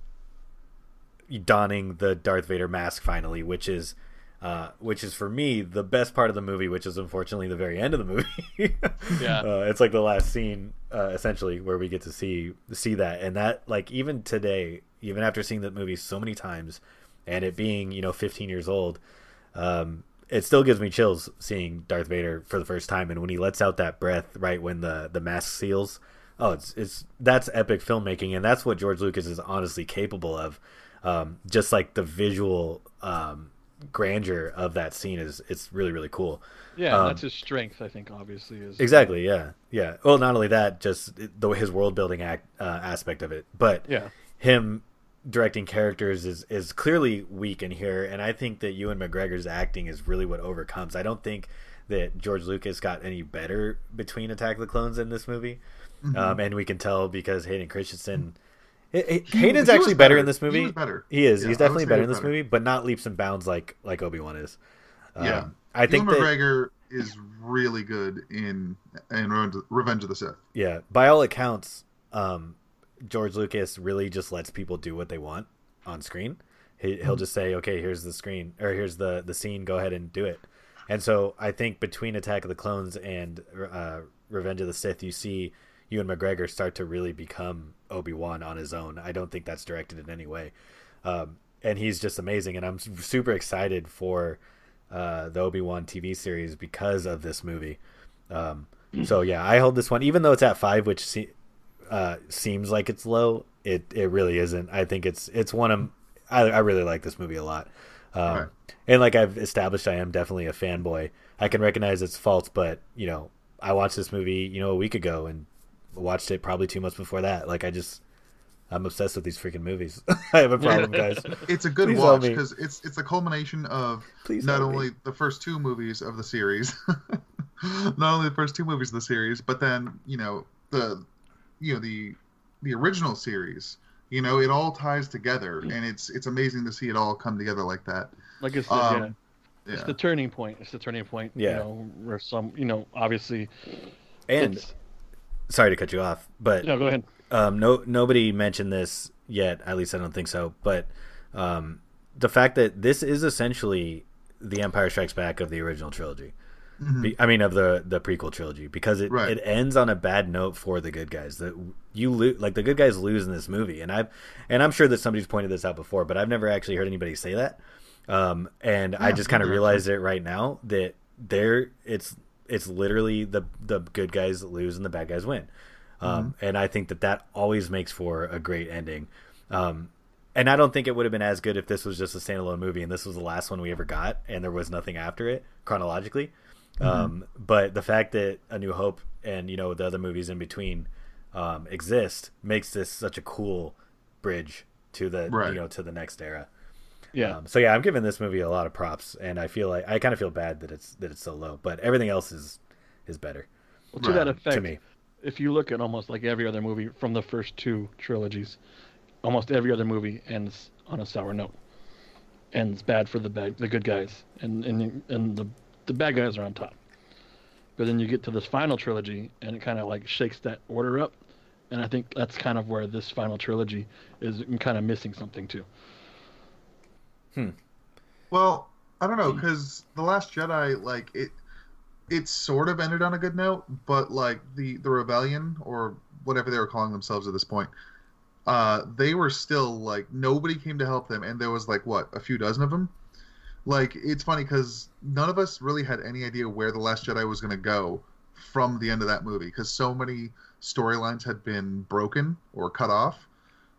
donning the Darth Vader mask finally, which is uh, which is for me the best part of the movie, which is unfortunately the very end of the movie. yeah, uh, it's like the last scene uh, essentially where we get to see see that, and that like even today, even after seeing the movie so many times, and it being you know 15 years old, um, it still gives me chills seeing Darth Vader for the first time, and when he lets out that breath right when the the mask seals. Oh, it's it's that's epic filmmaking, and that's what George Lucas is honestly capable of um, just like the visual um, grandeur of that scene is it's really really cool. Yeah, um, that's his strength. I think obviously is exactly. Yeah, yeah. Well, not only that, just the his world building act uh, aspect of it, but yeah, him directing characters is is clearly weak in here, and I think that Ewan McGregor's acting is really what overcomes. I don't think that George Lucas got any better between Attack of the Clones in this movie, mm-hmm. um, and we can tell because Hayden Christensen it, it, he, Hayden's actually better. better. in this movie. He, better. he is. Yeah, He's definitely better in this better. movie, but not leaps and bounds like like Obi Wan is. Um, yeah, I think Ewan McGregor is really good in in Revenge- of the Sith. Yeah, by all accounts, um, George Lucas really just lets people do what they want on screen. He, he'll just say, "Okay, here's the screen, or here's the the scene. Go ahead and do it." And so I think between Attack of the Clones and uh, Revenge of the Sith, you see Ewan McGregor start to really become Obi Wan on his own. I don't think that's directed in any way, um, and he's just amazing. And I'm super excited for uh, the Obi Wan TV series because of this movie. Um, so yeah, I hold this one, even though it's at five, which se- uh, seems like it's low. It it really isn't. I think it's it's one of I, I really like this movie a lot. Um, Right. And like I've established, I am definitely a fanboy. I can recognize its faults, but you know, I watched this movie, you know, a week ago and watched it probably two months before that. Like I just, I'm obsessed with these freaking movies. I have a problem, guys. It's a good Please watch because it's it's a culmination of Please not help me. only the first two movies of the series, not only the first two movies of the series, but then you know the you know the the original series. You know, it all ties together, and it's it's amazing to see it all come together like that. Like I said, Um, yeah, it's Yeah. the turning point. It's the turning point. Yeah. You know, where some, you know, obviously. And it's, sorry to cut you off, but no, go ahead. um, no nobody mentioned this yet. At least I don't think so. But um, the fact that this is essentially the Empire Strikes Back of the original trilogy. Mhm. Be- I mean, of the the prequel trilogy, because it, Right. it ends on a bad note for the good guys. That you lose, like the good guys lose in this movie, and I've and I'm sure that somebody's pointed this out before, but I've never actually heard anybody say that. Um, and I just kind of realized it right now that there it's it's literally the the good guys lose and the bad guys win. Um, and I think that that always makes for a great ending. Um, and I don't think it would have been as good if this was just a standalone movie and this was the last one we ever got and there was nothing after it chronologically. Um, but the fact that A New Hope and you know the other movies in between um, exist makes this such a cool bridge to the Right. you know to the next era. Yeah. Um, so yeah, I'm giving this movie a lot of props, and I feel like I kind of feel bad that it's that it's so low, but everything else is is better well, to that effect, to me. if you look at almost like every other movie from the first two trilogies, almost every other movie ends on a sour note. Ends bad for the bad, the good guys, and and and the the bad guys are on top. But then you get to this final trilogy, and it kind of like shakes that order up, and I think that's kind of where this final trilogy is kind of missing something too. Well, I don't Hmm. know because the Last Jedi, like it, it sort of ended on a good note, but like the the rebellion or whatever they were calling themselves at this point, uh, they were still like nobody came to help them, and there was like what a few dozen of them. Like it's funny because none of us really had any idea where the Last Jedi was going to go from the end of that movie because so many storylines had been broken or cut off.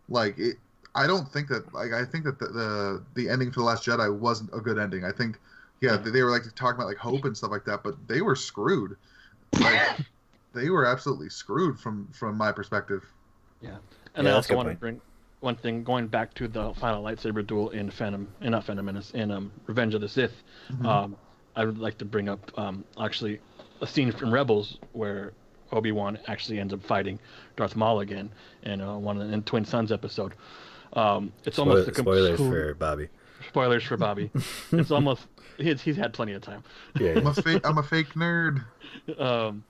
Like it, I don't think that like I think that the, the the ending for the Last Jedi wasn't a good ending. I think yeah they, they were like talking about like hope and stuff like that, but they were screwed. Like they were absolutely screwed from from my perspective. Yeah, and Yeah, I also want to bring one thing going back to the final lightsaber duel in Phantom, in not Phantom Menace, in um, Revenge of the Sith. Mhm. Um, I would like to bring up um, actually a scene from Rebels where Obi Wan actually ends up fighting Darth Maul again in uh, one of the in Twin Suns episode. Um, it's almost a Spoil- spoilers complete- for Bobby. spoilers for Bobby. it's almost he's, he's had plenty of time. Yeah, I'm a fake I'm a fake nerd. um,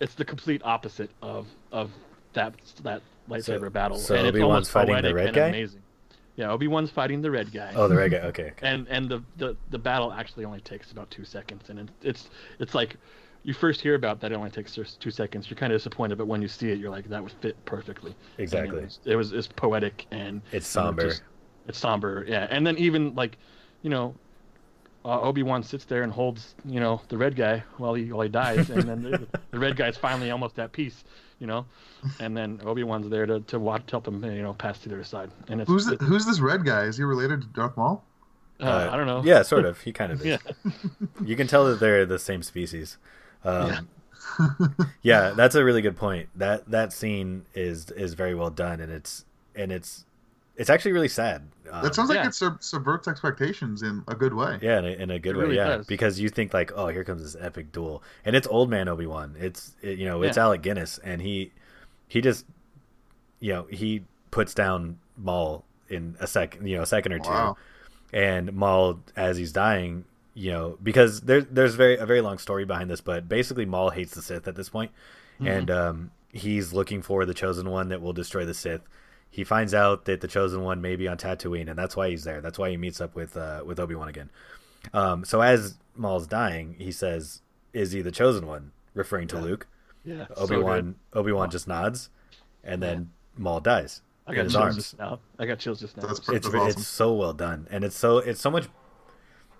it's the complete opposite of of that that lightsaber So- battle. so and it's Obi-Wan's almost fighting the poetic red guy? Amazing. Yeah, Obi Wan's fighting the red guy. Oh, the red guy. Okay. okay. And and the, the the battle actually only takes about two seconds, and it, it's it's like you first hear about that it only takes just two seconds. You're kind of disappointed, but when you see it, you're like that would fit perfectly. Exactly. It was, it was it's poetic and It's and it somber. just- it's somber, yeah. And then even like, you know, uh, Obi Wan sits there and holds, you know, the red guy while he while he dies, and then the, the red guy's finally almost at peace, you know, and then Obi Wan's there to to watch, help him, you know, pass to the other side. And it's, Who's the, it- who's this red guy? Is he related to Darth Maul? uh, I don't know. Yeah, sort of. He kind of is. Yeah. You can tell that they're the same species. Um, yeah. that's a really good point. That that scene is is very well done, and it's and it's it's actually really sad. Um, That sounds like yeah. it sub- subverts expectations in a good way. yeah, in a, in a good It way. really yeah, does. because you think like, oh, here comes this epic duel, and it's old man Obi Wan. It's it, you know it's Yeah. Alec Guinness, and he he just you know he puts down Maul in a second, you know, a second or two. And Maul, as he's dying, you know, because there's there's very a very long story behind this, but basically Maul hates the Sith at this point, Mm-hmm. and um, he's looking for the chosen one that will destroy the Sith. He finds out that the chosen one may be on Tatooine, and that's why he's there. That's why he meets up with uh, with Obi Wan again. Um, so as Maul's dying, he says, "Is he the chosen one?" Referring to Luke. Yeah. Obi Wan Obi Wan just nods, and then Maul dies I in got his chills arms. just now. I got chills just now. That's It's awesome. it's so well done, and it's so it's so much.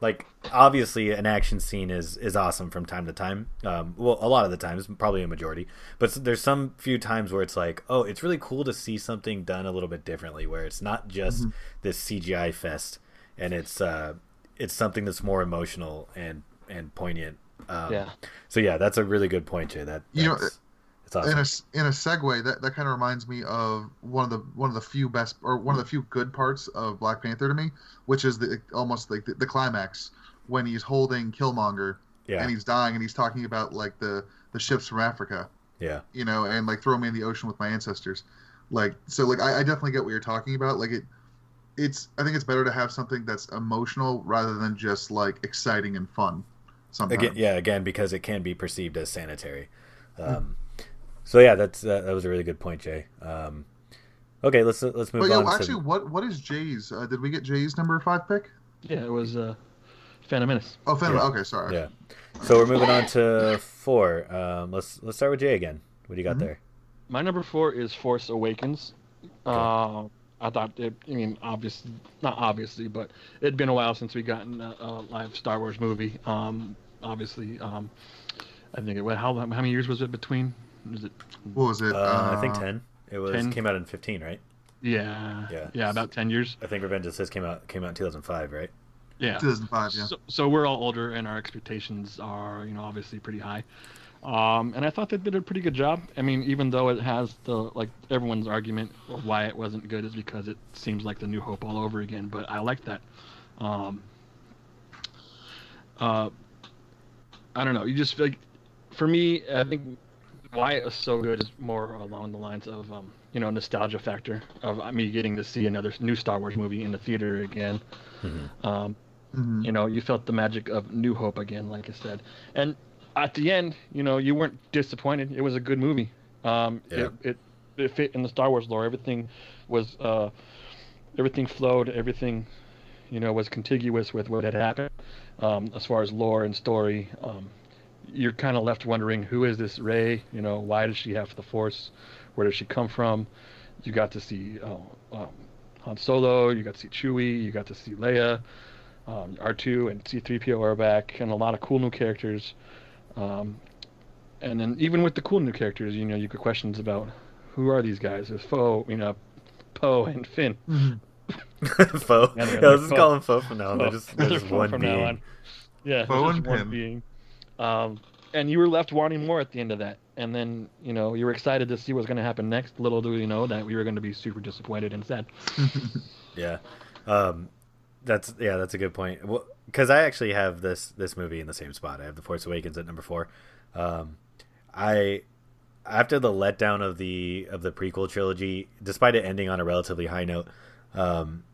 Like obviously, an action scene is is awesome from time to time. Um, well, a lot of the times, probably a majority, but there's some few times where it's like, oh, it's really cool to see something done a little bit differently, where it's not just Mm-hmm. this CGI fest, and it's uh, it's something that's more emotional and and poignant. Um, Yeah. So yeah, that's a really good point, Jay. That You know, that's, it's awesome. in a in a segue that that kind of reminds me of one of the one of the few best or one of the few good parts of Black Panther to me, which is the almost like the, the climax when he's holding Killmonger yeah, and he's dying and he's talking about like the the ships from Africa, yeah, you know, and like throw me in the ocean with my ancestors, like so like I, I definitely get what you're talking about. Like it, it's I think it's better to have something that's emotional rather than just like exciting and fun. Sometimes. again yeah again because it can be perceived as sanitary um, so yeah that's uh, that was a really good point jay um, okay let's let's move But yo, on actually, to what what is Jay's? Uh, did we get Jay's number five pick? Yeah, it was uh, Phantom Menace. Oh, Phantom. Yeah. Okay, sorry. yeah so we're moving on to four um, let's let's start with jay again what do you got Mhm. there My number four is Force Awakens. Uh, I thought it. I mean, obviously, not obviously, but it'd been a while since we gotten a, a live Star Wars movie. Um, obviously, um, I think it. What? How how many years was it between? Was it? What was it? uh, i think 10 it was 10. came out in 15 right Yeah. Yeah. Yeah, about ten years. i think revenge of the sith came out came out in 2005 right Yeah. 2005. Yeah. So, so we're all older, and our expectations are, you know, obviously pretty high. Um, and I thought they did a pretty good job. I mean, even though it has the like everyone's argument of why it wasn't good is because it seems like the New Hope all over again. But I like that. Um, uh, I don't know. You just like, for me, I think why it was so good is more along the lines of um, you know nostalgia factor of me getting to see another new Star Wars movie in the theater again. Um, Mhm. you know, you felt the magic of New Hope again, like I said. And at the end, you know, you weren't disappointed. It was a good movie. Um, Yeah. it, it it fit in the Star Wars lore. Everything was uh, everything flowed. Everything, you know, was contiguous with what had happened. Um, as far as lore and story, um, you're kind of left wondering who is this Rey? You know, why does she have the Force? Where does she come from? You got to see oh, um, Han Solo. You got to see Chewie. You got to see Leia. Um, R2 and C3PO are back, and a lot of cool new characters. Um, and then even with the cool new characters, you know, you get questions about who are these guys? There's Poe, you know, Poe and Finn. Mhm. Foe. Yeah, Yeah, they're let's just Poe. call him Foe from now on. They're Poe. just, they're They're just one from now being. on. Yeah, Poe and just one Pym. being. Um, and you were left wanting more at the end of that. And then, you know, you were excited to see what's going to happen next. Little do you know that we were going to be super disappointed and sad. Yeah, um, that's yeah, that's a good point. Well, because I actually have this this movie in the same spot. I have The Force Awakens at number four. Um, I after the letdown of the of the prequel trilogy, despite it ending on a relatively high note, um,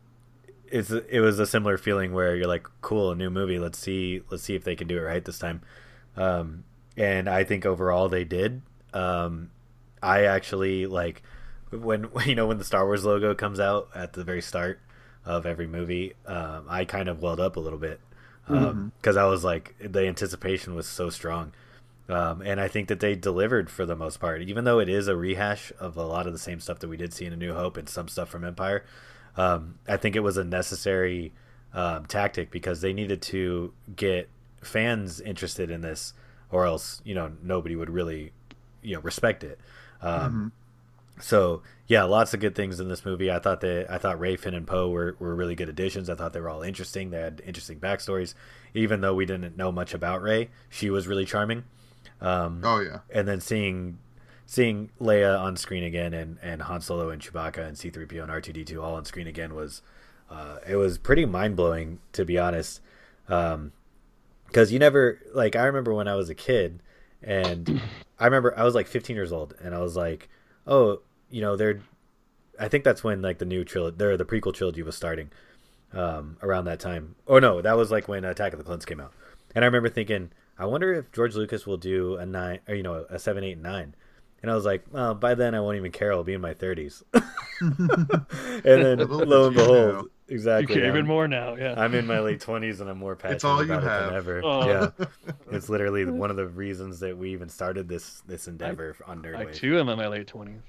it's it was a similar feeling where you're like, cool, a new movie. Let's see let's see if they can do it right this time. Um, and I think overall they did. Um, I actually like when you know when the Star Wars logo comes out at the very start of every movie. Um, I kind of welled up a little bit because I was like the anticipation was so strong. Um, and I think that they delivered for the most part, even though it is a rehash of a lot of the same stuff that we did see in A New Hope and some stuff from Empire. Um, I think it was a necessary um, tactic because they needed to get fans interested in this, or else you know nobody would really you know respect it. Um, So yeah, lots of good things in this movie. I thought that I thought Rey, Finn, and Poe were, were really good additions. I thought they were all interesting. They had interesting backstories, even though we didn't know much about Rey. She was really charming. Um, Oh yeah. and then seeing seeing Leia on screen again and, and Han Solo and Chewbacca and C-3PO and R2-D2 all on screen again was uh, it was pretty mind-blowing to be honest um cuz you never like I remember when I was a kid and I remember I was like 15 years old and I was like oh you know they're I think that's when like the new trilogy there the prequel trilogy was starting um, around that time. Oh no, that was like when Attack of the Clones came out, and I remember thinking, I wonder if George Lucas will do a nine, or you know, a seven seven, eight, nine. And I was like, well, by then I won't even care. I'll be in my thirties. and then lo and behold, exactly. You care I'm- even more now. Yeah. I'm in my late twenties and I'm more passionate it's all you about it than ever. Oh. Yeah, it's literally one of the reasons that we even started this this endeavor on I too am in my late twenties.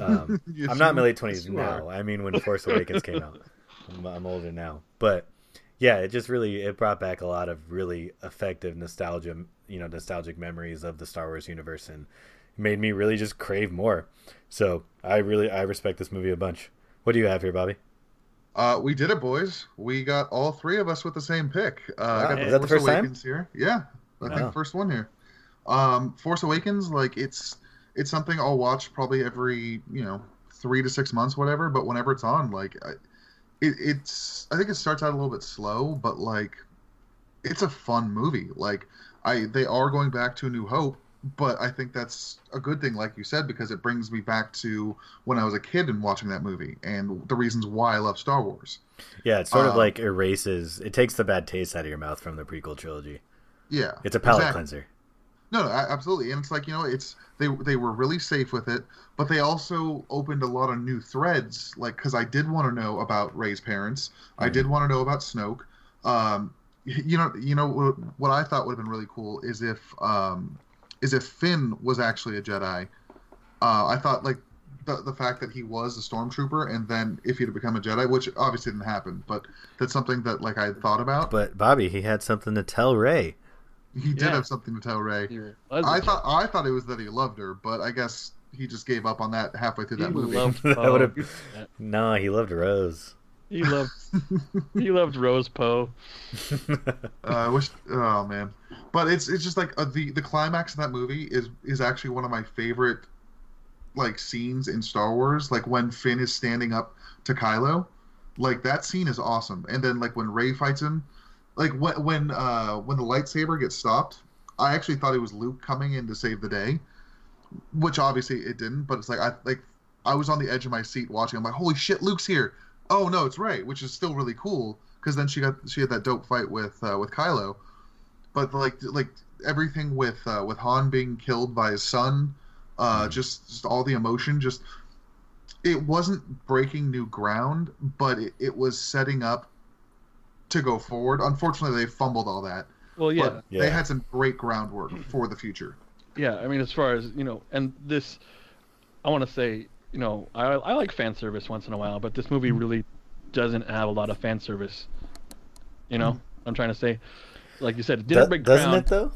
Um, Yes, I'm not in my late twenties yes, now. are. I mean, when Force Awakens came out, I'm, I'm older now. But yeah, it just really it brought back a lot of really effective nostalgia, you know, nostalgic memories of the Star Wars universe, and made me really just crave more. So I really I respect this movie a bunch. What do you have here, Bobby? Uh, we did it, boys. We got all three of us with the same pick. Uh, I Wow, got is the that the Force first time? Awakens here. Yeah, I think first one here. Um, Force Awakens, like it's it's something I'll watch probably every you know three to six months, whatever. But whenever it's on, like I, it, it's I think it starts out a little bit slow, but like it's a fun movie. Like I they are going back to A New Hope, but I think that's a good thing, like you said, because it brings me back to when I was a kid and watching that movie and the reasons why I love Star Wars. Yeah, it sort of Um, like erases. It takes the bad taste out of your mouth from the prequel trilogy. Yeah, It's a palate exactly. cleanser. No, no, absolutely, and it's like you know, it's they they were really safe with it, but they also opened a lot of new threads. Like, because I did want to know about Rey's parents, I did want to know about Snoke. Um, you know, you know what, what I thought would have been really cool is if um, is if Finn was actually a Jedi. Uh, I thought like the the fact that he was a stormtrooper, and then if he'd become a Jedi, which obviously didn't happen, but that's something that like I had thought about. But Bobby, he had something to tell Rey. he did Yeah. have something to tell Rey. He was I a thought I thought it was that he loved her, but I guess he just gave up on that halfway through He that movie. loved That Poe. would've- No, he loved Rose. He loved he loved Rose Poe. Uh, I wish. Oh man, but it's it's just like uh, the the climax of that movie is is actually one of my favorite like scenes in Star Wars. Like when Finn is standing up to Kylo, like that scene is awesome. And then like when Rey fights him, like when when uh when the lightsaber gets stopped, I actually thought it was Luke coming in to save the day, which obviously it didn't. But it's like I like I was on the edge of my seat watching. I'm like, holy shit, Luke's here. Oh no, it's Rey, which is still really cool because then she got she had that dope fight with uh, with Kylo. But like like everything with uh, with Han being killed by his son, uh, Mhm. just, just all the emotion, just it wasn't breaking new ground, but it, it was setting up to go forward. Unfortunately, they fumbled all that. Well, yeah, But Yeah. they had some great groundwork for the future. yeah. I mean, as far as you know, and this, I want to say, you know, I I like fan service once in a while, but this movie really doesn't have a lot of fan service. You know, I'm trying to say, like you said, it didn't Do- break doesn't ground. it though?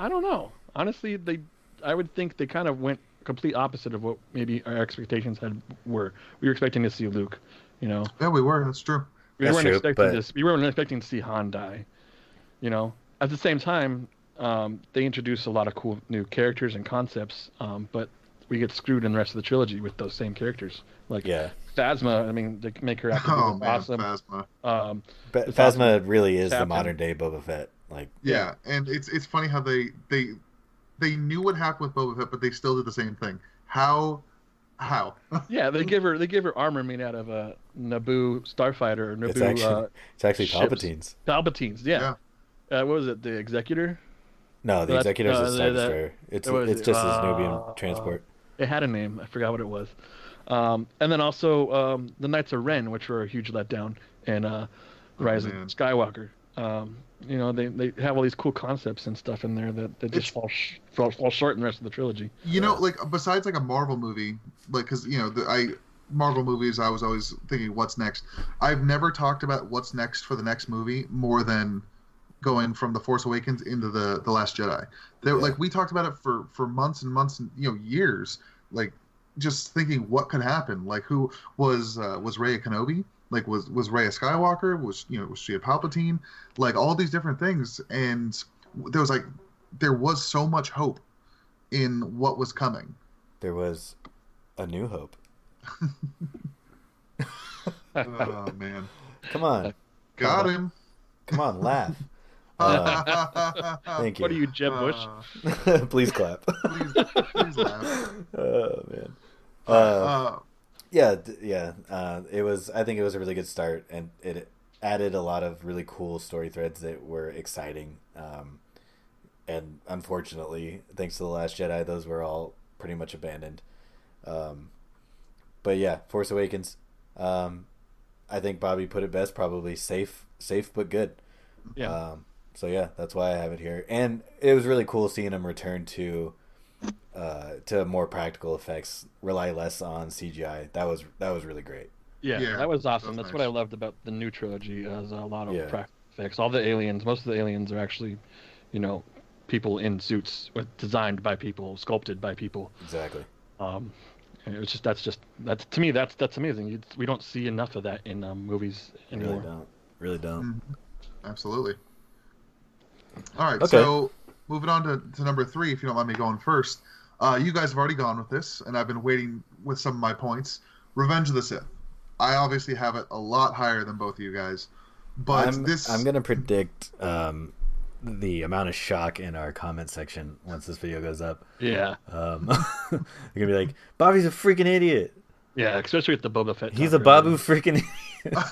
I don't know. Honestly, they, I would think they kind of went complete opposite of what maybe our expectations had were. We were expecting to see Luke, you know. Yeah, we were. That's true. We That's weren't true, expecting but- this. We weren't expecting to see Han die. You know. At the same time, um, they introduce a lot of cool new characters and concepts, um, but we get screwed in the rest of the trilogy with those same characters. Like Yeah, Phasma, I mean, they make her out to Oh this man, awesome. Phasma. Um, but It's Phasma really is the modern day Boba Fett. Like, Yeah, and it's it's funny how they they they knew what happened with Boba Fett, but they still did the same thing. How? How? yeah, they give her they give her armor made out of a Naboo starfighter or Naboo it's actually uh, it's actually. Palpatine's. Palpatines. Yeah. Uh, what was it? The Executor. No, the That's- executor's uh, a the- Star Destroyer. It's it's it? just his Uh, Nubian transport. It had a name. I forgot what it was. Um, and then also um, the Knights of Ren, which were a huge letdown in uh, Rise of. Skywalker. Um, you know, they, they have all these cool concepts and stuff in there that, that just It's- fall, sh- fall fall short in the rest of the trilogy. You know, like besides like a Marvel movie, like because you know the I Marvel movies, I was always thinking what's next. I've never talked about what's next for the next movie more than going from the Force Awakens into the the Last Jedi. There, Yeah. like we talked about it for for months and months and you know years, like just thinking what could happen. Like who was uh, was Rey a Kenobi? Like was was Rey a Skywalker? Was you know was she a Palpatine? Like all these different things, and there was like there was so much hope in what was coming. There was a New Hope. Oh man, Come on, got him. come on, laugh. Uh, thank you. What are you, Jeb Bush? Uh, please clap. please, please laugh. oh man. Uh, Uh, yeah, yeah. Uh, it was. I think it was a really good start, and it added a lot of really cool story threads that were exciting. Um, and unfortunately, thanks to the Last Jedi, those were all pretty much abandoned. Um, but yeah, Force Awakens. Um, I think Bobby put it best. Probably safe, safe but good. Yeah. Um, so yeah, that's why I have it here, and it was really cool seeing him return to uh, to more practical effects, rely less on CGI. That was that was really great. Yeah, Yeah, that was awesome. that's That's nice. what I loved about the new trilogy. As a lot of Yeah. practical effects. All the aliens, most of the aliens are actually, you know, people in suits, with, designed by people, sculpted by people. Exactly. Um, and it was just that's just that's to me that's that's amazing. You, we don't see enough of that in um, movies Really don't. Really don't. Mhm. Absolutely. All right, Okay. so moving on to, to number three, if you don't mind me going first. Uh, you guys have already gone with this, and I've been waiting with some of my points. Revenge of the Sith. I obviously have it a lot higher than both of you guys, but I'm, this I'm gonna predict um, the amount of shock in our comment section once this video goes up. Yeah, Um, they're gonna be like, "Bobby's a freaking idiot. yeah, especially with the Boba Fett. He's a talk Babu earlier. freaking." idiot.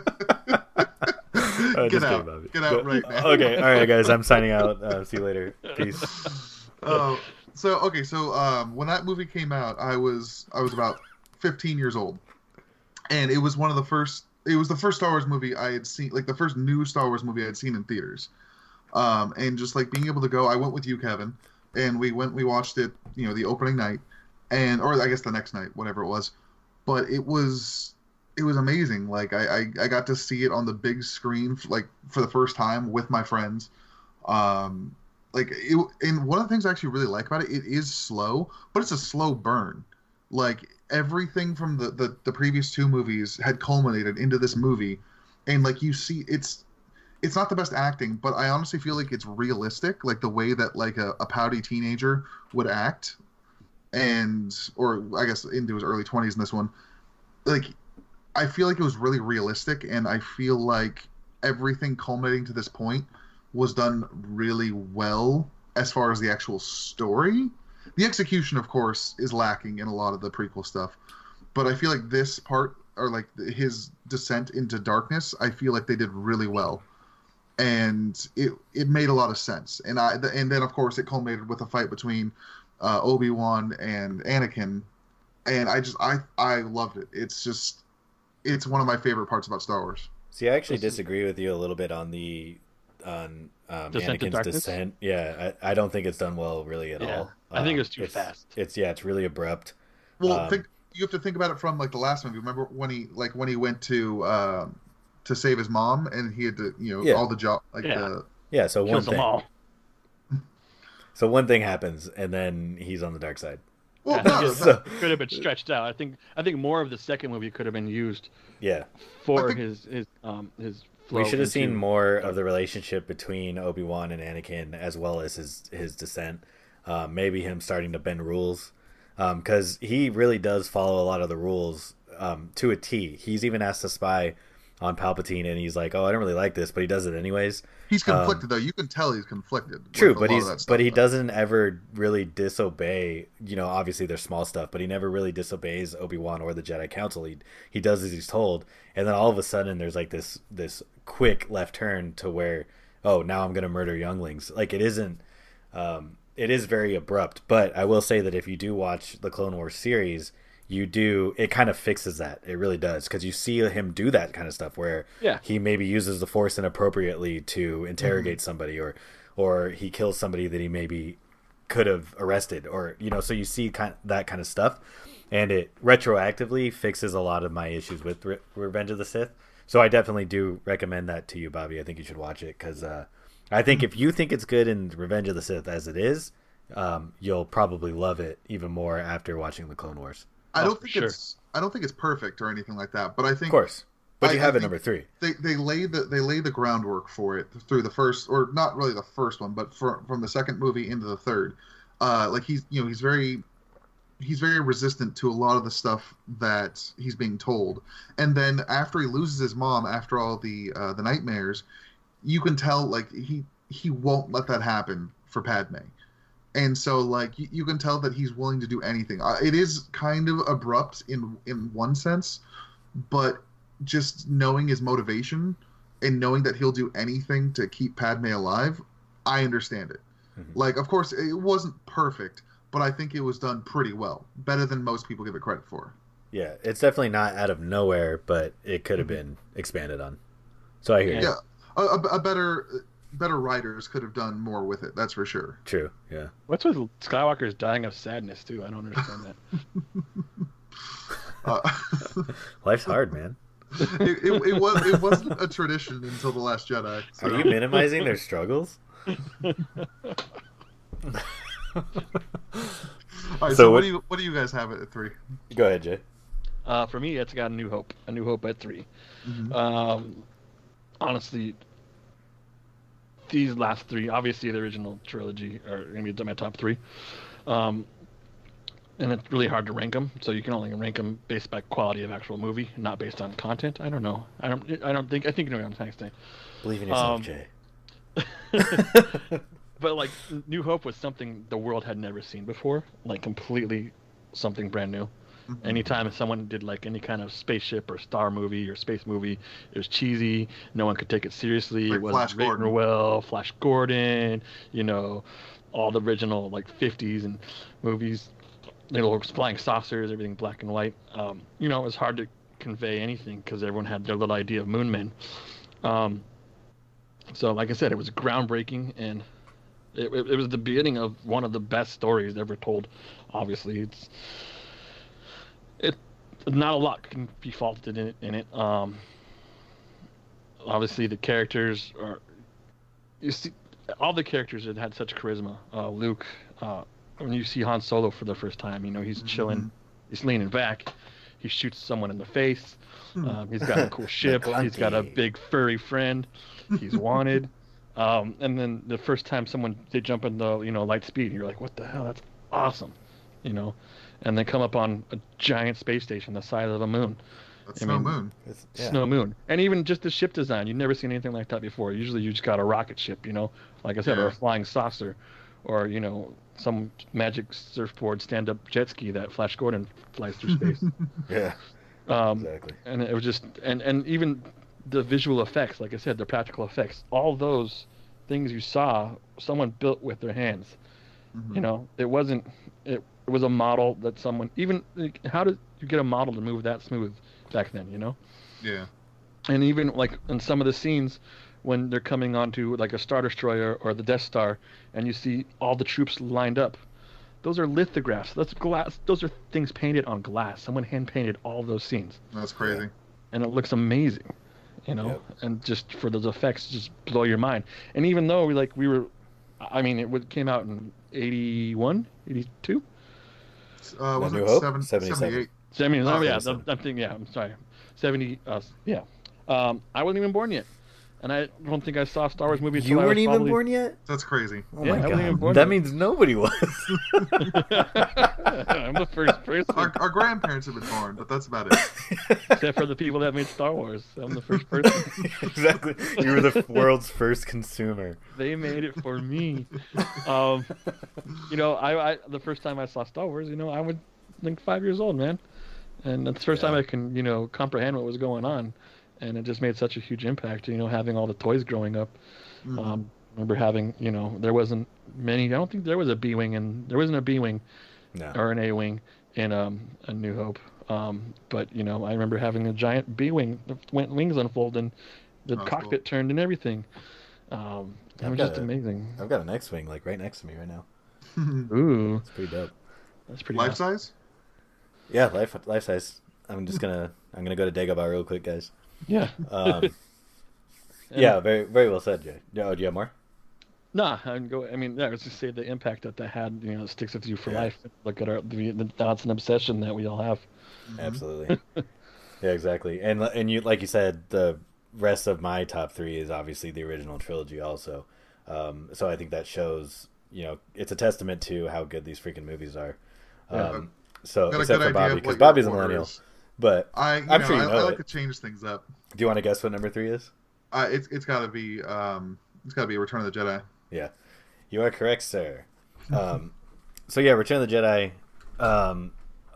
Uh, Get just out. kidding. Get out right now. okay, all right, guys. I'm signing out. Uh, see you later. Peace. Oh, so okay, so um, when that movie came out, I was I was about 15 years old, and it was one of the first. It was the first Star Wars movie I had seen, like the first new Star Wars movie I had seen in theaters, um, and just like being able to go. I went with you, Kevin, and we went. We watched it, you know, the opening night, and or I guess the next night, whatever it was, but it was it was amazing. Like I I, I got to see it on the big screen, like for the first time with my friends. Um, like it, and one of the things I actually really like about it, it is slow, but it's a slow burn. Like everything from the, the the previous two movies had culminated into this movie, and like you see, it's it's not the best acting, but I honestly feel like it's realistic, like the way that like a, a pouty teenager would act, and or I guess into his early twenties in this one, like I feel like it was really realistic, and I feel like everything culminating to this point was done really well as far as the actual story. The execution, of course, is lacking in a lot of the prequel stuff, but I feel like this part, or like his descent into darkness, I feel like they did really well, and it it made a lot of sense. And I and then of course it culminated with a fight between uh, Obi Wan and Anakin, and I just I I loved it. It's just it's one of my favorite parts about Star Wars. See, I actually This is- disagree with you a little bit on the on um, Descent Anakin's descent. Yeah, I, I don't think it's done well really at Yeah, all. I think Um, it's too fast. It's yeah, it's really abrupt. Well, Um, think you have to think about it from like the last movie. Remember when he like when he went to uh, to save his mom and he had to you know Yeah. all the job like Yeah. the Yeah, so one Kills them thing. all. So one thing happens, and then he's on the dark side. Well I no, think no, it could have been stretched out. I think I think more of the second movie could have been used Yeah, for think- his his um his. we should have seen more of the relationship between Obi Wan and Anakin, as well as his his descent. Uh, maybe him starting to bend rules, because he really does follow a lot of the rules um, to a T. He's even asked to spy on Palpatine, and he's like, "Oh, I don't really like this," but he does it anyways. he's conflicted though. You can tell he's conflicted. True, but he's stuff, but he though. doesn't ever really disobey. You know, obviously there's small stuff, but he never really disobeys Obi Wan or the Jedi Council. He he does as he's told, and then all of a sudden there's like this this quick left turn to where oh now I'm gonna murder younglings. Like it isn't. Um, it is very abrupt, but I will say that if you do watch the Clone Wars series, you do it kind of fixes that. It really does because you see him do that kind of stuff where Yeah. he maybe uses the Force inappropriately to interrogate somebody, or or he kills somebody that he maybe could have arrested, or you know. So you see kind of that kind of stuff, and it retroactively fixes a lot of my issues with Re- Revenge of the Sith. So I definitely do recommend that to you, Bobby. I think you should watch it because uh, I think if you think it's good in Revenge of the Sith as it is, um, you'll probably love it even more after watching the Clone Wars. I Oh, don't for think sure. it's I don't think it's perfect or anything like that. But I think Of course, but I- you I have it number three. they they lay the they lay the groundwork for it through the first or not really the first one, but for, from the second movie into the third. Uh, like he's you know he's very he's very resistant to a lot of the stuff that he's being told, and then after he loses his mom after all the uh, the nightmares, you can tell like he he won't let that happen for Padme. And so, like, you, you can tell that he's willing to do anything. Uh, it is kind of abrupt in in one sense, but just knowing his motivation and knowing that he'll do anything to keep Padme alive, I understand it. Mhm. Like, of course, it wasn't perfect, but I think it was done pretty well, better than most people give it credit for. Yeah, it's definitely not out of nowhere, but it could have been expanded on. So I hear. Yeah, a, a, a better better writers could have done more with it. That's for sure. True. Yeah. What's with Skywalker's dying of sadness too? I don't understand that. Uh, Life's hard, man. it, it, it was it wasn't a tradition until the Last Jedi. so- Are you minimizing their struggles? All right, So so, what, what- do you what do you guys have at three? Go ahead, Jay. Uh, for me, it's got a New Hope. A New Hope at 3 Mhm. Um, honestly, these last three, obviously the original trilogy, are going to be my top three. Um, and it's really hard to rank them, so you can only rank them based by quality of actual movie, not based on content. I don't know. I don't. I don't think. I think you know what I'm trying to say. Believe in yourself, Um, Jay. but like New Hope was something the world had never seen before, like completely something brand new. Mhm. Anytime someone did like any kind of spaceship or star movie or space movie, it was cheesy. No one could take it seriously. Like it wasn't Flash written Gordon. well. Flash Gordon, you know, all the original like 50s and movies, little flying saucers, everything black and white. Um, you know, it was hard to convey anything because everyone had their little idea of moon men. Um, so, like I said, it was groundbreaking and it, it, was the beginning of one of the best stories ever told. Obviously, it's it not a lot can be faulted in it. In it. Um, obviously, the characters are you see all the characters that had such charisma. Uh, Luke, uh, when you see Han Solo for the first time, you know he's chilling, Mhm. he's leaning back, he shoots someone in the face. Hmm. Um, he's got a cool ship. he's got a big furry friend. He's wanted. um, and then the first time someone they jump in the you know light speed, you're like, what the hell? That's awesome, you know. And they come up on a giant space station the size of a moon, That's I no mean, moon. It's- yeah. snow moon, and even just the ship design. You've never seen anything like that before. Usually, you just got a rocket ship, you know, like I said, or a flying saucer, or you know, some magic surfboard stand-up jet ski that Flash Gordon flies through space. Yeah. um, Exactly. and it was just and and even the visual effects like i said the practical effects all those things you saw someone built with their hands Mhm. you know it wasn't it, it was a model that someone even like, how did you get a model to move that smooth back then you know? Yeah. and even like in some of the scenes when they're coming onto like a star destroyer or the death star and you see all the troops lined up those are lithographs. That's glass those are things painted on glass. Someone hand painted all those scenes. That's crazy. and it looks amazing you know? Yep. and just for those effects just blow your mind. And even though we like we were i mean it came out in 81 82 Uh, was New it Hope? seven, 77. 78? i mean Oh, yeah I'm, 77. I'm thinking yeah i'm sorry 70 uh, yeah um i wasn't even born yet and i don't think i saw star wars movie until You I was weren't even probably- born yet? That's crazy. Oh Yeah, my I even god. born That yet. means nobody was. i'm the first person Our, our grandparents have been born, but that's about it. except for the people that made star wars i'm the first person exactly. You were the world's first consumer. they made it for me um you know I, I the first time i saw star wars you know i was like five years old man and that's the first time i can you know comprehend what was going on and it just made such a huge impact you know having all the toys growing up Mhm. um remember having you know there wasn't many i don't think there was a b-wing and there wasn't a b-wing No. or an a-wing in um a new hope um but you know i remember having a giant b-wing that went wings unfold and the Oh, that's cockpit turned and everything um it was just a- amazing I've got an X-wing like right next to me right now. Ooh, It's pretty dope. that's pretty. Life awesome. size? Yeah, life life size. I'm just gonna I'm gonna go to Dagobah real quick, guys. Yeah. Um, And- yeah, very very well said, Jay. Oh, do you have more? Nah, I'm go. I mean, yeah, I was just say the impact that that had. You know, it sticks with you for Yeah. life. Look at our the, the thoughts and obsession that we all have. Mhm. Absolutely. yeah, exactly. And and you like you said, the rest of my top three is obviously the original trilogy, also. Um, so I think that shows, you know, it's a testament to how good these freaking movies are. Yeah. Um, so Got except for idea Bobby, because what Bobby's a order millennial. is. But I, you I'm know, sure you I, know I like it. to change things up. do you want to guess what number three is? Uh, it's it's got to be um, it's got to be Return of the Jedi. Yeah, you are correct, sir. Um, so yeah, Return of the Jedi. Um,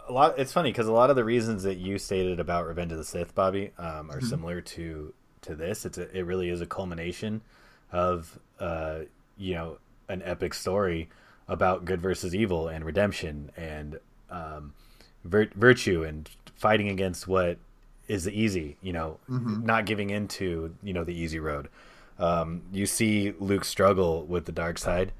a lot. It's funny because a lot of the reasons that you stated about Revenge of the Sith, Bobby, um, are Mhm. similar to to this. It's a, it really is a culmination of uh, you know an epic story about good versus evil and redemption and um, vir- virtue and fighting against what is easy. You know, Mhm. not giving into you know the easy road. Um, you see Luke struggle with the dark side.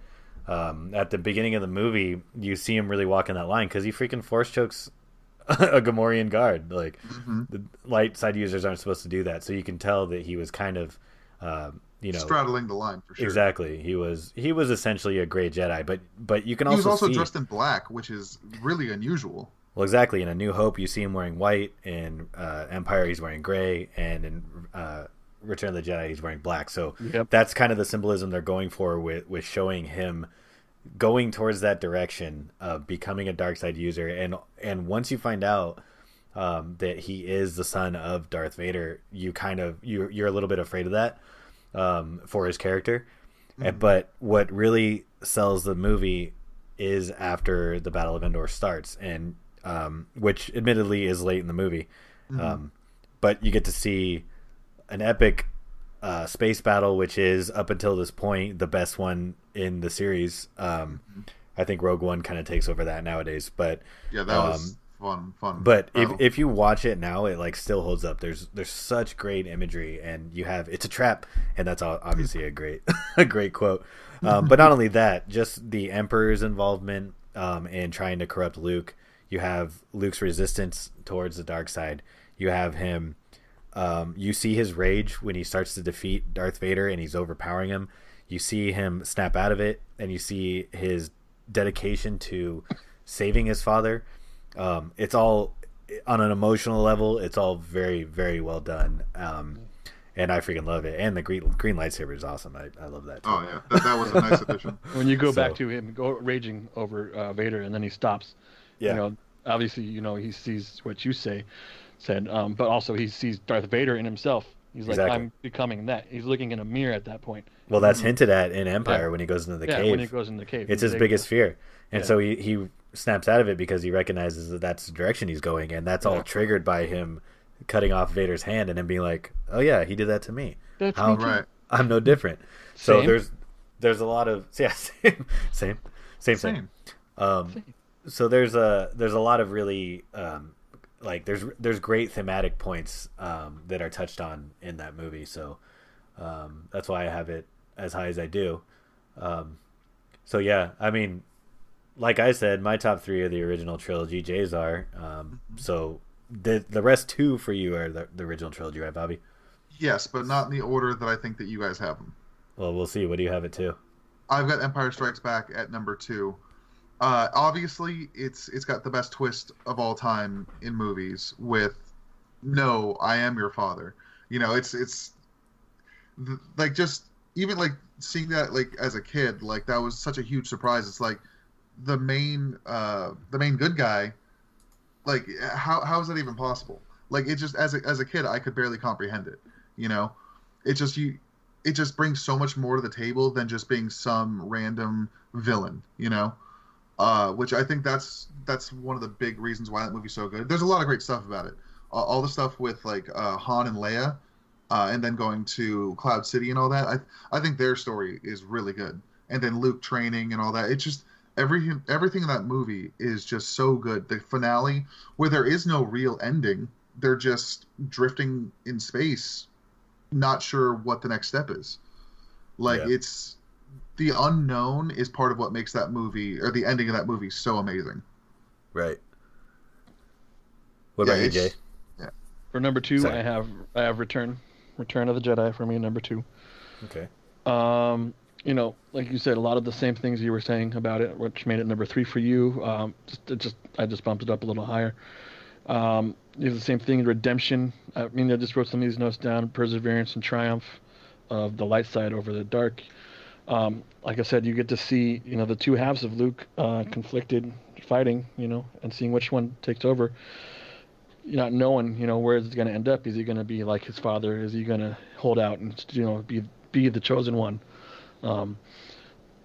Um, at the beginning of the movie, you see him really walking that line because he freaking force chokes a Gamorrean guard. Like Mhm. the light side users aren't supposed to do that, so you can tell that he was kind of, um, you know, straddling the line for sure. exactly. He was he was essentially a gray Jedi, but but you can He also was also see dressed in black, which is really unusual. Well exactly in A New Hope you see him wearing white, in uh, Empire he's wearing gray, and in uh, Return of the Jedi he's wearing black. So Yep. that's kind of the symbolism they're going for with with showing him going towards that direction of becoming a dark side user and and once you find out um, that he is the son of Darth Vader you kind of you you're a little bit afraid of that um, for his character Uh, but what really sells the movie is after the Battle of Endor starts and um, which admittedly is late in the movie um, but you get to see an epic uh, space battle, which is up until this point the best one in the series. Um, I think Rogue One kind of takes over that nowadays, but Yeah, that was Um, fun. Fun. but if, battle. if you watch it now, it like still holds up. There's there's such great imagery, and you have it's a trap, and that's obviously a great a great quote. Um, but not only that, just the Emperor's involvement um, in trying to corrupt Luke. You have Luke's resistance towards the dark side. You have him. Um, you see his rage when he starts to defeat Darth Vader, and he's overpowering him. You see him snap out of it, and you see his dedication to saving his father. Um, it's all on an emotional level. It's all very, very well done, um, and I freaking love it. And the green green lightsaber is awesome. I, I love that. Too. oh yeah, that, that was a nice addition. When you go So- back to him go raging over uh, Vader and then he stops. Yeah, You know, obviously, you know, he sees what you say said, um, but also he sees Darth Vader in himself. He's like, I'm becoming that. He's looking in a mirror at that point. well, that's hinted at in Empire Yeah. when he goes into the yeah, cave. when he goes in the cave. it's his biggest fear, and Yeah. so he he snaps out of it because he recognizes that that's the direction he's going, and that's all triggered by him cutting off Vader's hand and then being like, "Oh yeah, he did that to me. That's How- me. Right. I'm no different." So Same. there's there's a lot of yeah same same same thing. Same. Um, so there's a there's a lot of really um, like there's there's great thematic points um, that are touched on in that movie. So um, that's why I have it as high as I do. Um, so yeah, I mean, like I said, my top three are the original trilogy. Jay's are. Um, so the the rest two for you are the, the original trilogy, right, Bobby? Yes, but not in the order that I think that you guys have them. Well, we'll see. What do you have it to? I've got Empire Strikes Back at number two. Uh, obviously, it's it's got the best twist of all time in movies with "No, I am your father." You know, it's it's th- like just even like seeing that like as a kid, like that was such a huge surprise. It's like the main uh, the main good guy. Like how how is that even possible? Like it just as a as a kid, I could barely comprehend it. You know, it just you it just brings so much more to the table than just being some random villain, you know. Uh, which I think that's that's one of the big reasons why that movie's so good. There's a lot of great stuff about it. Uh, all the stuff with like uh, Han and Leia, uh, and then going to Cloud City and all that. I I think their story is really good. And then Luke training and all that. It's just everything everything in that movie is just so good. The finale, where there is no real ending, they're just drifting in space not sure what the next step is. Like Yeah. it's the unknown is part of what makes that movie or the ending of that movie so amazing. Right. What Yeah, about you, it's- Jay? For number two, Sorry. I have I have Return, Return of the Jedi for me. Number two. Okay. Um, you know, like you said, a lot of the same things you were saying about it, which made it number three for you. Um, just, it just I just bumped it up a little higher. Um, you have the same thing, redemption. I mean, I just wrote some of these notes down: perseverance and triumph of the light side over the dark. Um, like I said, you get to see, you know, the two halves of Luke uh, conflicted, fighting, you know, and seeing which one takes over. You're not knowing, you know, where it's going to end up. Is he going to be like his father? Is he going to hold out and, you know, be be the chosen one? Um,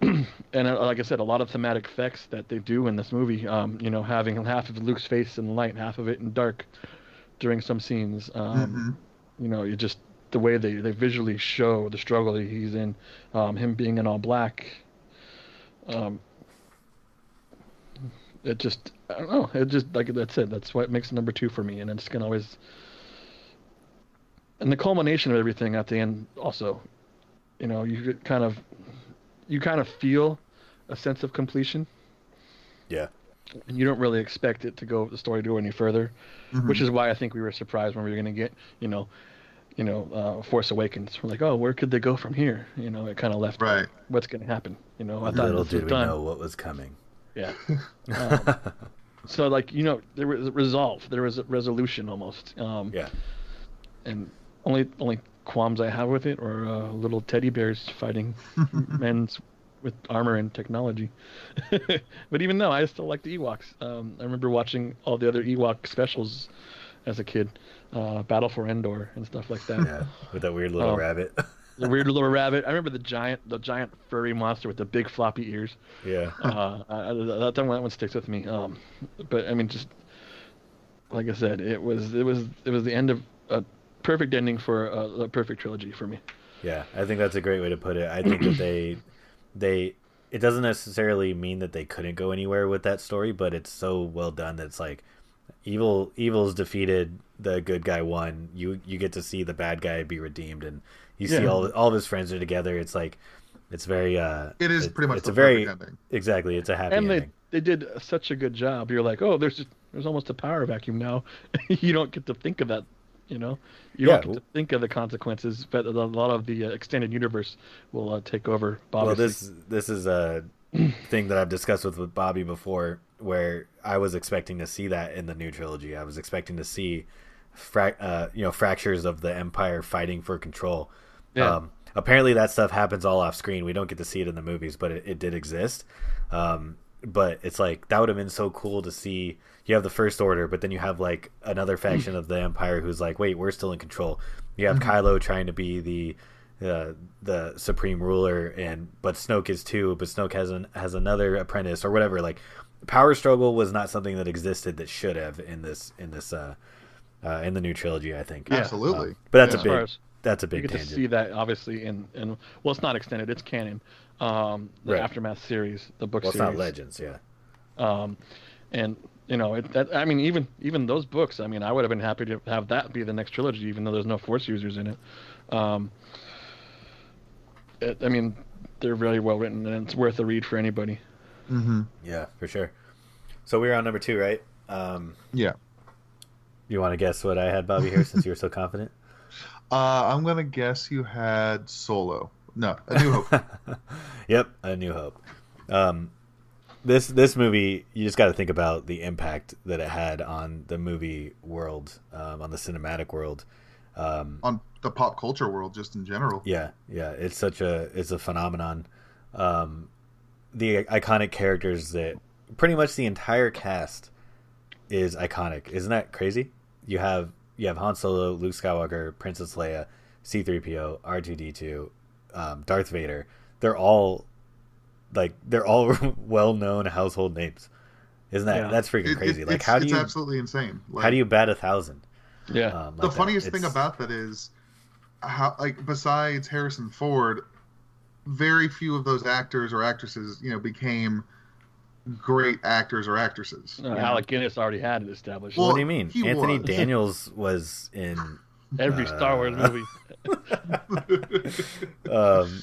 and uh, like I said, a lot of thematic effects that they do in this movie. Um, you know, having half of Luke's face in light, half of it in dark, during some scenes. Um, Mhm. You know, you just the way they, they visually show the struggle that he's in, um, him being in all black. Um, it just I don't know. It just like that's it. That's what makes it number two for me, and it's gonna always. And the culmination of everything at the end, also, you know, you kind of, you kind of feel a sense of completion, Yeah. and you don't really expect it to go the story to go any further, which Mhm. is why I think we were surprised when we were gonna get, you know, you know, uh, Force Awakens. We're like, oh, where could they go from here? You know, it kind of left Right. what's gonna happen. You know, I thought Little did we done. know what was coming. Yeah. Um, so like you know, there was a resolve. There was a resolution almost. Um, yeah. And only only qualms I have with it are uh, little teddy bears fighting men with armor and technology. but even though I still like the Ewoks, um, I remember watching all the other Ewok specials as a kid, uh, Battle for Endor and stuff like that. Yeah. With that weird little Oh. rabbit. The weird little rabbit. I remember the giant, the giant furry monster with the big floppy ears. yeah. uh, I, I- that, that one, that one sticks with me. Um, but I mean, just like I said, it was it was it was the end of a perfect ending for a, a perfect trilogy for me. Yeah, I think that's a great way to put it. I think that they they it doesn't necessarily mean that they couldn't go anywhere with that story, but it's so well done that it's like evil evil's defeated, the good guy won. You you get to see the bad guy be redeemed and you see all all of his friends are together. It's like it's very uh It is it- pretty much it's the a very ending. exactly, it's a happy and they ending. they did such a good job. You're like, oh, there's just, there's almost a power vacuum now. you don't get to think of that. You know, you Yeah, don't get to think of the consequences, but a lot of the uh, extended universe will uh, take over. Well, this this is a thing that I've discussed with with Bobby before, where I was expecting to see that in the new trilogy. I was expecting to see, fra- uh, you know, fractures of the Empire fighting for control. Yeah. Um, apparently, that stuff happens all off screen. We don't get to see it in the movies, but it, it did exist. Um, but it's like that would have been so cool to see. You have the First Order, but then you have like another faction of the Empire who's like, wait, we're still in control. You have Kylo trying to be the uh, the supreme ruler, and but Snoke is too. But Snoke has an has another apprentice or whatever. Like power struggle was not something that existed that should have in this in this uh, uh, in the new trilogy. I think. Yeah. Absolutely. Um, but that's Yeah. a big as- that's a you big get to see that obviously in in well, it's not extended; it's canon. Um, the Right. aftermath series, the book well, it's series. not legends, yeah. um, and you know it, that i mean even even those books i mean i would have been happy to have that be the next trilogy even though there's no force users in it um, it, i mean they're very well written and it's worth a read for anybody hmm Yeah, for sure. So we were on number two, right? Um, Yeah. you want to guess what I had, Bobby, here, since you were so confident? Uh, I'm gonna guess you had Solo. No, A New Hope. yep, A New Hope. Um, this this movie, you just got to think about the impact that it had on the movie world, um, on the cinematic world. Um, on the pop culture world, just in general. yeah, yeah, it's such a it's a phenomenon. Um, the iconic characters that pretty much the entire cast is iconic. Isn't that crazy? You have you have Han Solo, Luke Skywalker, Princess Leia, C-3PO, R2D2, um, Darth Vader. They're all like they're all well-known household names. Isn't that Yeah. that's freaking crazy? it- like it's, how do it's you absolutely insane. Like, how do you bat a thousand? yeah Um, the like that? funniest thing about that is how like besides Harrison Ford, very few of those actors or actresses, you know, became great actors or actresses. uh, you alec guinness already had it established Well, what do you mean? Anthony was. Daniels was in every star wars uh, movie um,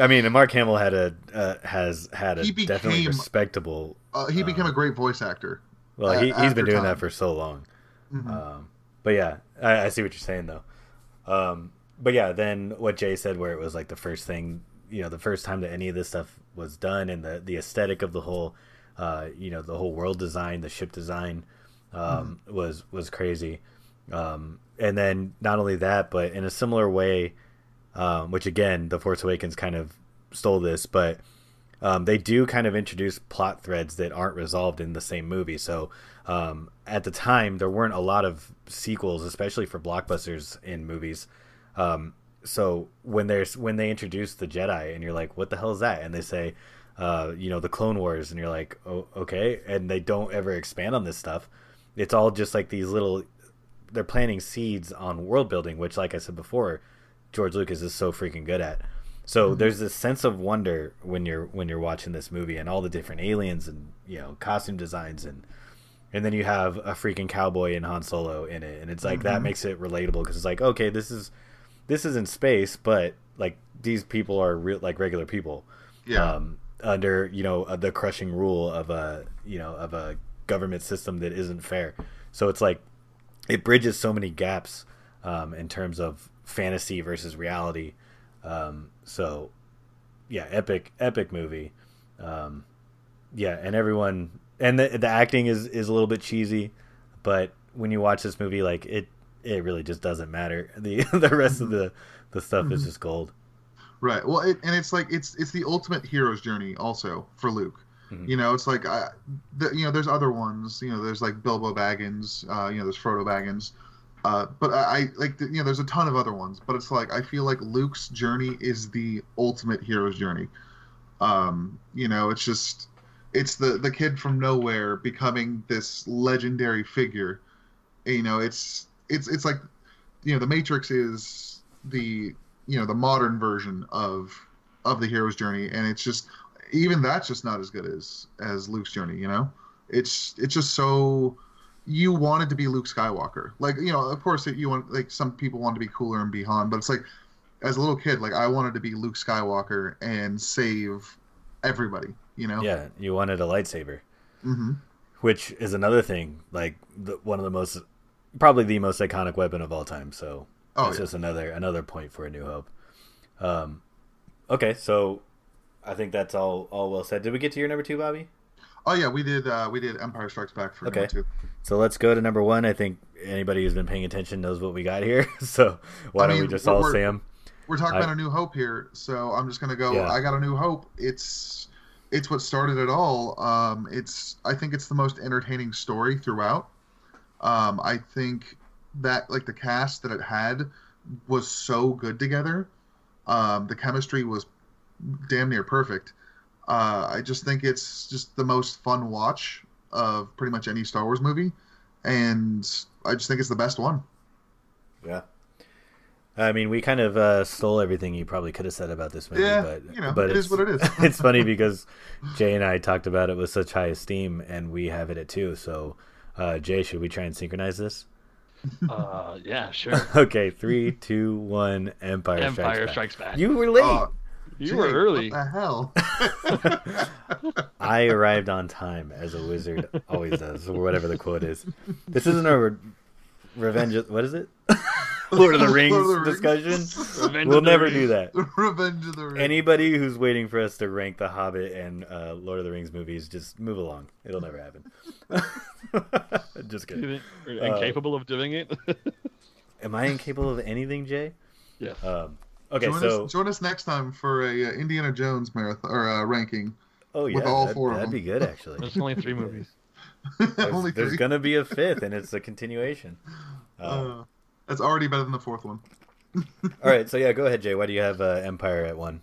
I mean, and Mark Hamill had a uh, has had a He definitely respectable. uh, he became a great voice actor. Well, a- he he's after been doing time. that for so long. Mhm. Um, but yeah, I, I see what you're saying though. Um, but yeah, then what Jay said, where it was like the first thing, you know, the first time that any of this stuff was done, and the the aesthetic of the whole, uh, you know, the whole world design, the ship design, um, was was crazy. Um, and then not only that, but in a similar way, um, which again, The Force Awakens kind of stole this, but um, they do kind of introduce plot threads that aren't resolved in the same movie. So um, at the time, there weren't a lot of sequels, especially for blockbusters in movies. Um, so when there's when they introduce the Jedi and you're like, what the hell is that? And they say, uh, you know, the Clone Wars, and you're like, oh, okay, and they don't ever expand on this stuff. It's all just like these little. They're planting seeds on world building, which, like I said before, George Lucas is so freaking good at. So mm-hmm. there's this sense of wonder when you're when you're watching this movie and all the different aliens and you know costume designs and and then you have a freaking cowboy and Han Solo in it, and it's like mm-hmm. that makes it relatable because it's like okay, this is this is in space, but like these people are real like regular people, yeah, um, under you know the crushing rule of a you know of a government system that isn't fair. So it's like it bridges so many gaps um, in terms of fantasy versus reality. Um, so yeah, epic epic movie. Um, yeah, and everyone and the the acting is is a little bit cheesy, but when you watch this movie, like it it really just doesn't matter. the The rest of the the stuff is mm-hmm. just gold. Right. Well, it, and it's like it's it's the ultimate hero's journey also for Luke. Mm-hmm. You know, it's like I, the, you know, there's other ones. You know, there's like Bilbo Baggins. Uh, you know, there's Frodo Baggins. Uh, but I, I like the, you know, there's a ton of other ones. But it's like I feel like Luke's journey is the ultimate hero's journey. Um, you know, it's just it's the the kid from nowhere becoming this legendary figure. You know, it's it's it's like you know the Matrix is the you know the modern version of of the hero's journey, and it's just even that's just not as good as as Luke's journey. You know, it's it's just so you wanted to be Luke Skywalker. Like you know, of course you want like some people want to be cooler and be Han, but it's like as a little kid, like I wanted to be Luke Skywalker and save everybody. You know? Yeah, you wanted a lightsaber. Mm-hmm. Which is another thing, like the, one of the most, probably the most iconic weapon of all time. So oh, it's yeah. just another another point for A New Hope. Um, okay, so I think that's all all well said. Did we get to your number two, Bobby? Oh yeah, we did. Uh, we did Empire Strikes Back for okay. number two. So let's go to number one. I think anybody who's been paying attention knows what we got here. so why I don't we just all say them? We're talking I, about A New Hope here, so I'm just gonna go. Yeah. I got A New Hope. It's it's what started it all. Um, it's I think it's the most entertaining story throughout. Um, I think that like the cast that it had was so good together. Um, the chemistry was damn near perfect. Uh, I just think it's just the most fun watch of pretty much any Star Wars movie, and I just think it's the best one. Yeah, I mean, we kind of uh, stole everything you probably could have said about this movie, yeah, but you know, but it is what it is. it's funny because Jay and I talked about it with such high esteem, and we have it at two. So, uh, Jay, should we try and synchronize this? Uh, yeah, sure. okay, three, two, one. Empire, Empire Strikes, Back. Strikes Back. You were late. Uh, you Jay, were early. What the hell? I arrived on time, as a wizard always does, or whatever the quote is. This isn't a re- revenge. What is it? Lord of the Rings, of the discussion. Revenge we'll never Rings. do that. Revenge of the Rings. Anybody who's waiting for us to rank The Hobbit and uh, Lord of the Rings movies, just move along. It'll never happen. just kidding. incapable uh, of doing it. am I incapable of anything, Jay? Yes. Um, okay, join so us, join us next time for a uh, Indiana Jones marathon or uh, ranking. Oh yeah, with all four that'd of them. be good actually. There's only three movies. there's, only there's gonna be a fifth, and it's a continuation. Uh, that's already better than the fourth one. All right, so yeah, go ahead, Jay. Why do you have uh, Empire at one?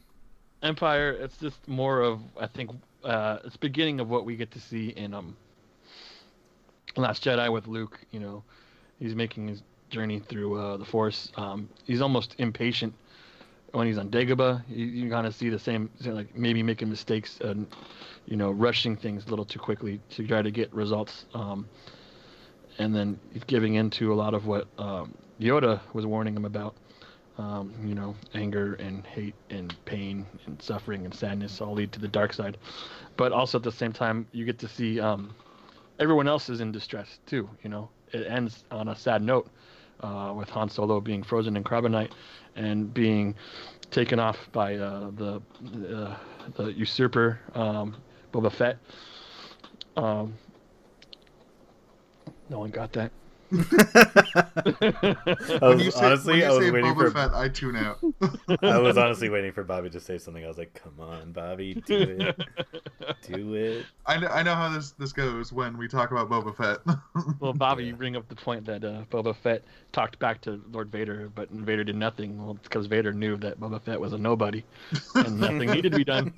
Empire. It's just more of I think uh, it's beginning of what we get to see in um Last Jedi with Luke. You know, he's making his journey through uh, the Force. Um, he's almost impatient when he's on Dagobah. You, you kind of see the same, like maybe making mistakes and you know rushing things a little too quickly to try to get results. Um, and then he's giving into a lot of what um, Yoda was warning him about. Um, you know, anger and hate and pain and suffering and sadness all lead to the dark side. But also at the same time, you get to see um, everyone else is in distress too. You know, it ends on a sad note uh, with Han Solo being frozen in carbonite and being taken off by uh, the, the, the usurper um, Boba Fett. Um, no one got that. I When was, you say, honestly, when you I was say waiting Boba for. Fett, I tune out. I was honestly waiting for Bobby to say something. I was like, "Come on, Bobby, do it, do it." I know, I know how this this goes when we talk about Boba Fett. Well, Bobby, Yeah. you bring up the point that uh, Boba Fett talked back to Lord Vader, but Vader did nothing. Well, because Vader knew that Boba Fett was a nobody, and nothing needed to be done.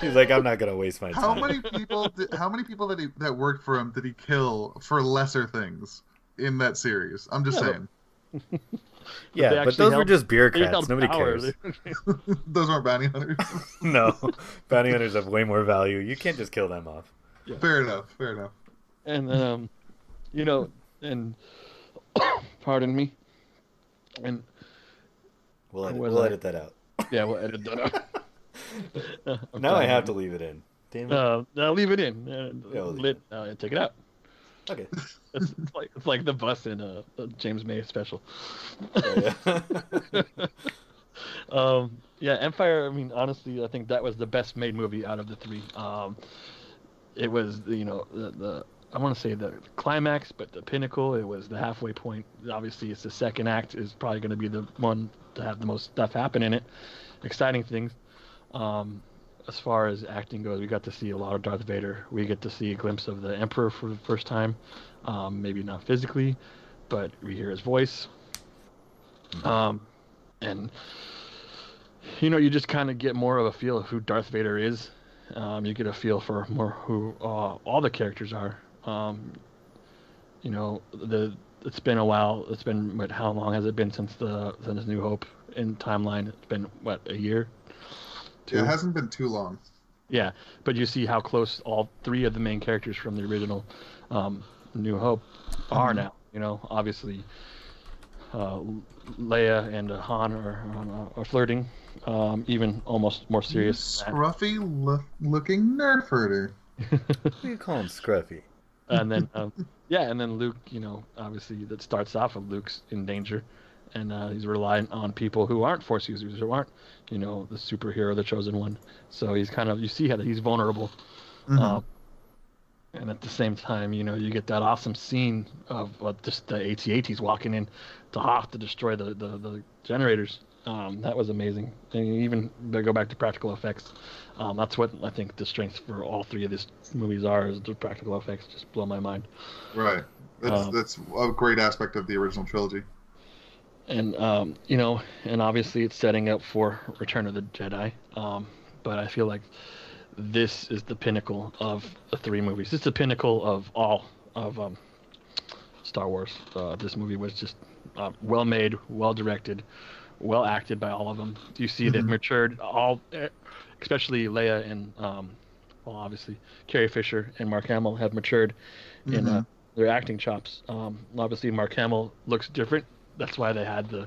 He's like, "I'm not gonna waste my time. how many people? Did, how many people that he, that worked for him did he kill for lesser things in that series? I'm just Yeah, saying. they Yeah, but actually those were just They bureaucrats. Nobody power. cares. Those aren't bounty hunters. No, bounty hunters have way more value. You can't just kill them off. fair enough. Fair enough. and um, you know, and pardon me, and We'll edit, we'll I- edit that out. yeah, we'll edit that out. I'm Now I have to leave it in. Damn it. Uh, I'll leave it in. Uh, Yeah, we'll leave lit, uh, take it out. Okay. It's, it's like it's like the bus in a, a James May special. Yeah, yeah. um, yeah, Empire. I mean, honestly, I think that was the best made movie out of the three. Um, it was, you know, the, the I want to say the climax, but the pinnacle. It was the halfway point. Obviously, it's the second act is probably going to be the one to have the most stuff happen in it, exciting things. Um, as far as acting goes, we got to see a lot of Darth Vader. We get to see a glimpse of the Emperor for the first time. Um, maybe not physically, but we hear his voice. Um, and you know, you just kind of get more of a feel of who Darth Vader is. Um, you get a feel for more who uh, all the characters are. Um, you know, the it's been a while. It's been what? How long has it been since the since New Hope in timeline? It's been what a year. Yeah, it hasn't been too long. Yeah, but you see how close all three of the main characters from the original um, New Hope are Mhm. now. You know, obviously, uh, Leia and uh, Han are, are, are flirting, um, even almost more serious. Scruffy lo- looking nerf herder. What do you call him, Scruffy? and then, um, yeah, and then Luke. You know, obviously, that starts off with Luke's in danger, and uh, he's relying on people who aren't Force users, who aren't, you know, the superhero, the chosen one. So he's kind of you see how he's vulnerable. Mhm. Um, and at the same time, you know, you get that awesome scene of uh, just the AT-ATs walking in to Hoth to destroy the, the, the generators. Um, that was amazing. And even to go back to practical effects. Um, that's what I think the strengths for all three of these movies are is the practical effects. Just blow my mind. right. That's Um, that's a great aspect of the original trilogy. And um, you know, and obviously it's setting up for Return of the Jedi. Um, but I feel like this is the pinnacle of the three movies. It's the pinnacle of all of um, Star Wars. Uh, this movie was just uh, well made, well directed, well acted by all of them. You see they've Mhm. matured all, eh, especially Leia and um, well, obviously Carrie Fisher and Mark Hamill have matured in uh, Mhm. their acting chops. Um, obviously, Mark Hamill looks different. That's why they had the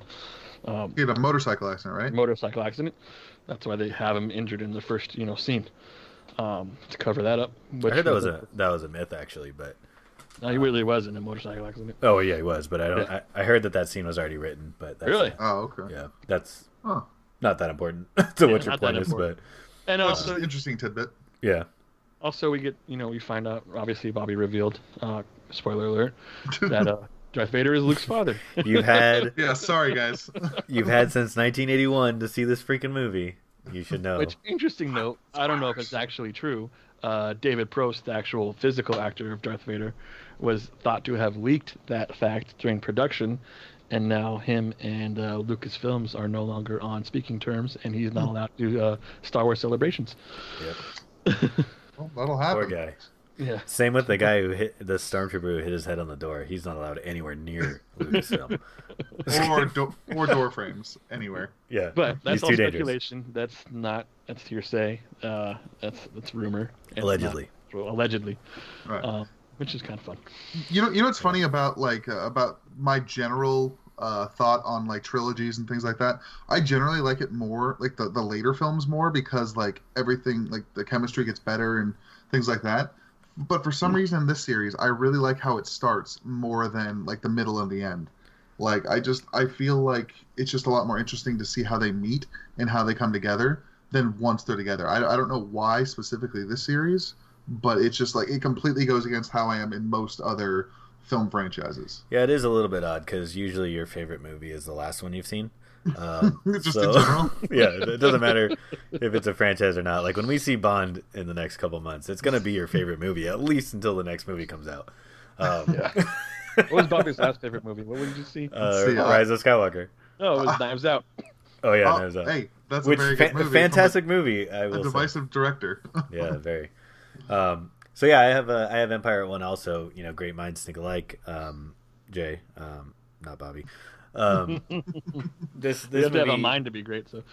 um, He had a motorcycle accident, right? motorcycle accident. That's why they have him injured in the first, you know, scene um, to cover that up. I heard that was a that was a myth actually, but No, he really was in a motorcycle accident. oh yeah, he was. But I don't. Yeah. I, I heard that that scene was already written, but that's, Really? Oh, okay. yeah, that's Huh. not that important to Yeah, what your not that point is. But important. And That's also, an interesting tidbit. yeah, also we get, you know, we find out. Obviously, Bobby revealed. Uh, spoiler alert: that uh, Darth Vader is Luke's father. you've had yeah, sorry guys. you've had since 1981 to see this freaking movie. You should know. Which interesting note. I don't know if it's actually true. Uh, David Prowse, the actual physical actor of Darth Vader, was thought to have leaked that fact during production, and now him and uh, Lucasfilms are no longer on speaking terms, and he's not allowed to do uh, Star Wars celebrations. Yep. well, that'll happen. Poor happen. guy. Yeah. Same with the guy who hit the stormtrooper who hit his head on the door. He's not allowed anywhere near Lucasfilm. Or do- or door frames anywhere. yeah, But that's he's all too dangerous. speculation. That's not. That's hearsay. Uh, that's that's rumor. It's not- Allegedly. well, allegedly, Right. uh, which is kind of fun. You know, you know what's funny about like uh, about my general uh, thought on like trilogies and things like that. I generally like it more, like the the later films more because like everything, like the chemistry gets better and things like that. But for some mm. reason in this series, I really like how it starts more than like the middle and the end. Like I just I feel like it's just a lot more interesting to see how they meet and how they come together than once they're together. I, I don't know why specifically this series, but it's just like it completely goes against how I am in most other film franchises. Yeah, it is a little bit odd because usually your favorite movie is the last one you've seen. Um, Just so- in general. yeah, it doesn't matter if it's a franchise or not. Like when we see Bond in the next couple months, it's gonna be your favorite movie at least until the next movie comes out. Um, Yeah. What was Bobby's last favorite movie? What did you see? uh, See, uh, Rise of Skywalker. Oh, it was Knives Out. Oh yeah, Oh, Knives Out. hey, that's which a very fa- good movie. from fantastic movie. I A, a will say. divisive director. yeah, very. Um, so yeah, I have a, I have Empire at one also. You know, great minds think alike. Um, Jay, um, not Bobby. Um, this You this have to have a mind to be great. So,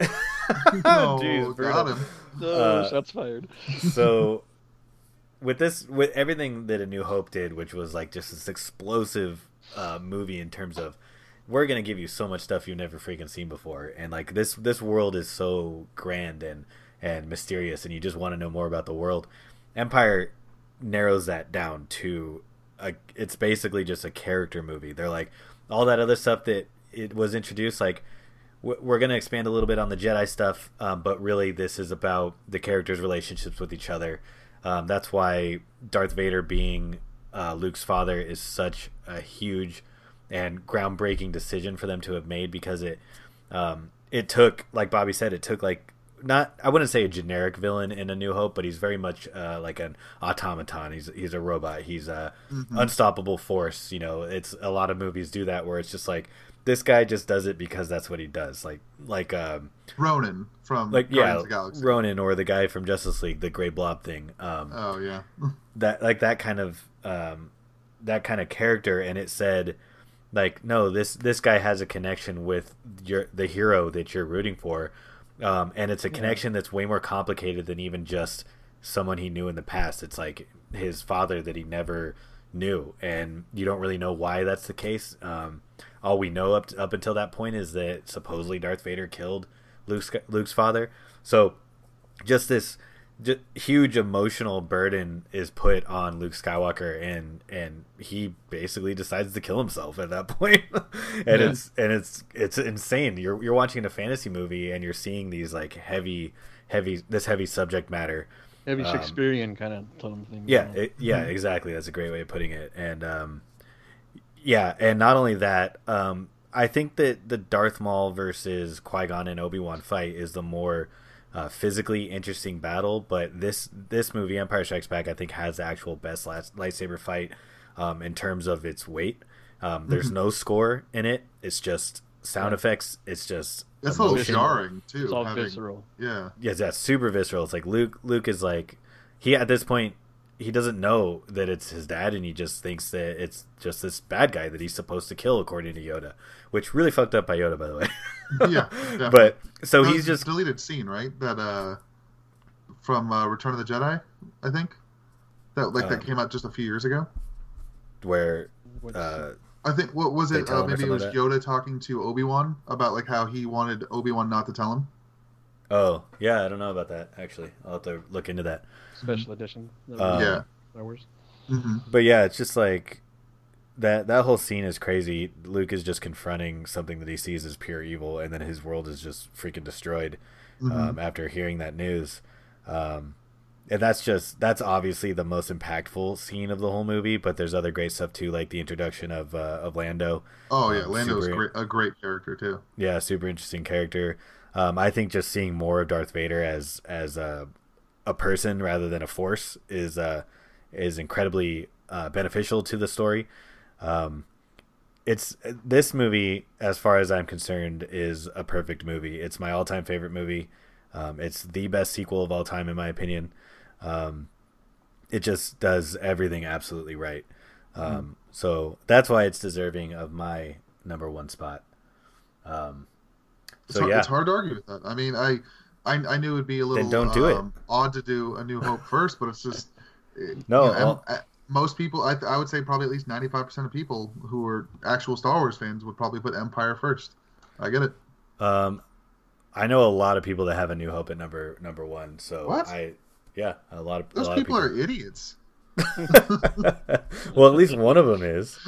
no, Jeez, brutal. got him. oh, Uh, shots fired. so with this with everything that a new hope did which was like just this explosive uh, movie in terms of we're gonna give you so much stuff you've never freaking seen before and like this this world is so grand and and mysterious and you just want to know more about the world empire narrows that down to a, it's basically just a character movie they're like all that other stuff that it was introduced like we're going to expand a little bit on the Jedi stuff, um, but really this is about the characters' relationships with each other. Um, that's why Darth Vader being uh, Luke's father is such a huge and groundbreaking decision for them to have made because it um, it took, like Bobby said, it took like not I wouldn't say a generic villain in A New Hope, but he's very much uh, like an automaton. He's he's a robot. He's a unstoppable force. You know, it's a lot of movies do that where it's just like this guy just does it because that's what he does. Like like um Ronan from like Guardians yeah of the Galaxy. Ronan or the guy from Justice League, the Gray Blob thing. Um, Oh yeah. that like that kind of um, that kind of character, and it said like no this this guy has a connection with your the hero that you're rooting for, um, and it's a connection that's way more complicated than even just someone he knew in the past. It's like his father that he never knew, and you don't really know why that's the case. Um, all we know up up until that point is that supposedly Darth Vader killed Luke's Luke's father. So just this just huge emotional burden is put on Luke Skywalker and and he basically decides to kill himself at that point. and Yeah. it's and it's it's insane. You're you're watching a fantasy movie and you're seeing these like heavy heavy this heavy subject matter. Heavy Um, Shakespearean kind of thing. Yeah, it, yeah, exactly. That's a great way of putting it. And um, yeah, and not only that, um, I think that the Darth Maul versus Qui Gon and Obi Wan fight is the more uh, physically interesting battle. But this this movie, Empire Strikes Back, I think has the actual best last lightsaber fight um, in terms of its weight. Um, there's no score in it. It's just sound effects. It's just That's a little jarring too. It's all having- visceral. Yeah. Yes, that's super visceral. It's like Luke. Luke is like he at this point he doesn't know that it's his dad, and he just thinks that it's just this bad guy that he's supposed to kill, according to Yoda. Which really fucked up by Yoda, by the way. Yeah, definitely. but so That he's just deleted scene, right? That uh, from uh, Return of the Jedi, I think. That like Uh, that came out just a few years ago. where uh, I think what was it? Uh, maybe it was like Yoda talking to Obi Wan about like how he wanted Obi Wan not to tell him. oh yeah, I don't know about that actually. I'll have to look into that. Special edition. that Um, yeah. Star Wars. hmm But yeah, it's just like that that whole scene is crazy. Luke is just confronting something that he sees as pure evil, and then his world is just freaking destroyed hmm um, after hearing that news. Um, and that's just that's obviously the most impactful scene of the whole movie. But there's other great stuff too, like the introduction of uh, of Lando. Oh yeah, um, Lando's super- great, a great character too. Yeah, super interesting character. Um, I think just seeing more of Darth Vader as as a a person rather than a force is uh, is incredibly uh, beneficial to the story. Um, it's this movie, as far as I'm concerned, is a perfect movie. It's my all time favorite movie. Um, it's the best sequel of all time, in my opinion. Um, it just does everything absolutely right. Um, So that's why it's deserving of my number one spot. Um, It's, so hard, yeah, it's hard to argue with that. I mean, I, I, I knew it'd be a little don't do it. um, odd to do A New Hope first, but it's just it- No, you know, well- uh, most people, I, I would say probably at least ninety five percent of people who are actual Star Wars fans would probably put Empire first. I get it. Um, I know a lot of people that have a New Hope at number number one. So What? I, yeah, a lot of Those lot people, of are idiots. well, at least one of them is.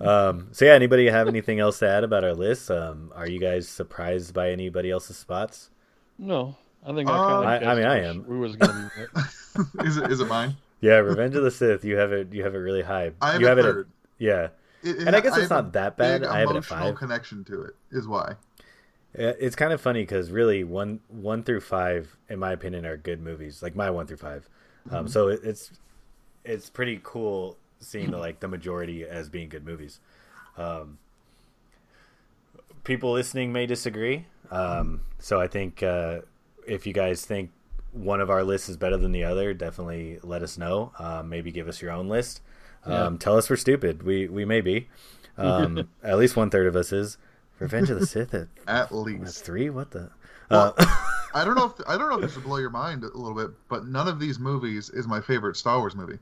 Um, so yeah, anybody have anything else to add about our list? Um, are you guys surprised by anybody else's spots? No, I think I kind I- of. I mean, I am. Who was going to be? is it? Is it mine? Yeah, Revenge of the Sith. You have it. You have it really high. I have you it have third. it. At, yeah, It- it- and I guess it's not that bad. I have it at emotional five. connection to it is why. It's kind of funny because really one one through five, in my opinion, are good movies. Like my one through 5 Mm-hmm. Um, so it, it's it's pretty cool seeing the like the majority as being good movies. Um, people listening may disagree. Um, so I think uh, if you guys think one of our lists is better than the other, definitely let us know. Um, maybe give us your own list. Um, Tell us we're stupid. We we may be. Um, at least one third of us is. Revenge of the Sith at At least. three. What the? Well, Uh, I don't know if I don't know if this will blow your mind a little bit, but none of these movies is my favorite Star Wars movie.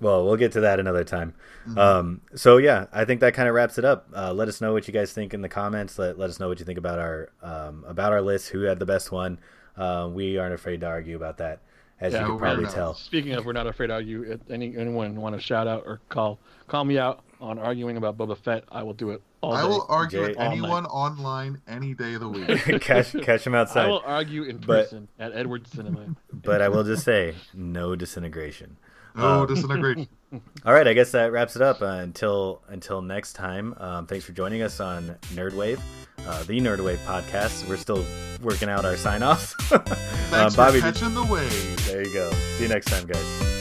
Well, we'll get to that another time. Mm-hmm. Um, so yeah, I think that kind of wraps it up. Uh, let us know what you guys think in the comments. Let let us know what you think about our um, about our list. Who had the best one? Uh, we aren't afraid to argue about that, as Yeah, you can probably not. tell. Speaking of, we're not afraid to argue. If any anyone want to shout out or call call me out on arguing about Boba Fett, I will do it all I day. will argue Jay- with all night. anyone online any day of the week. catch catch him outside. I will argue in But- person at Edward Cinema. But I will just say, no disintegration. No Um, disintegration. All right, I guess that wraps it up. Uh, until until next time, um, thanks for joining us on NRDWave, uh, the NRDWave podcast. We're still working out our sign offs. Thanks Bobby, for catching the wave. there you go. See you next time, guys.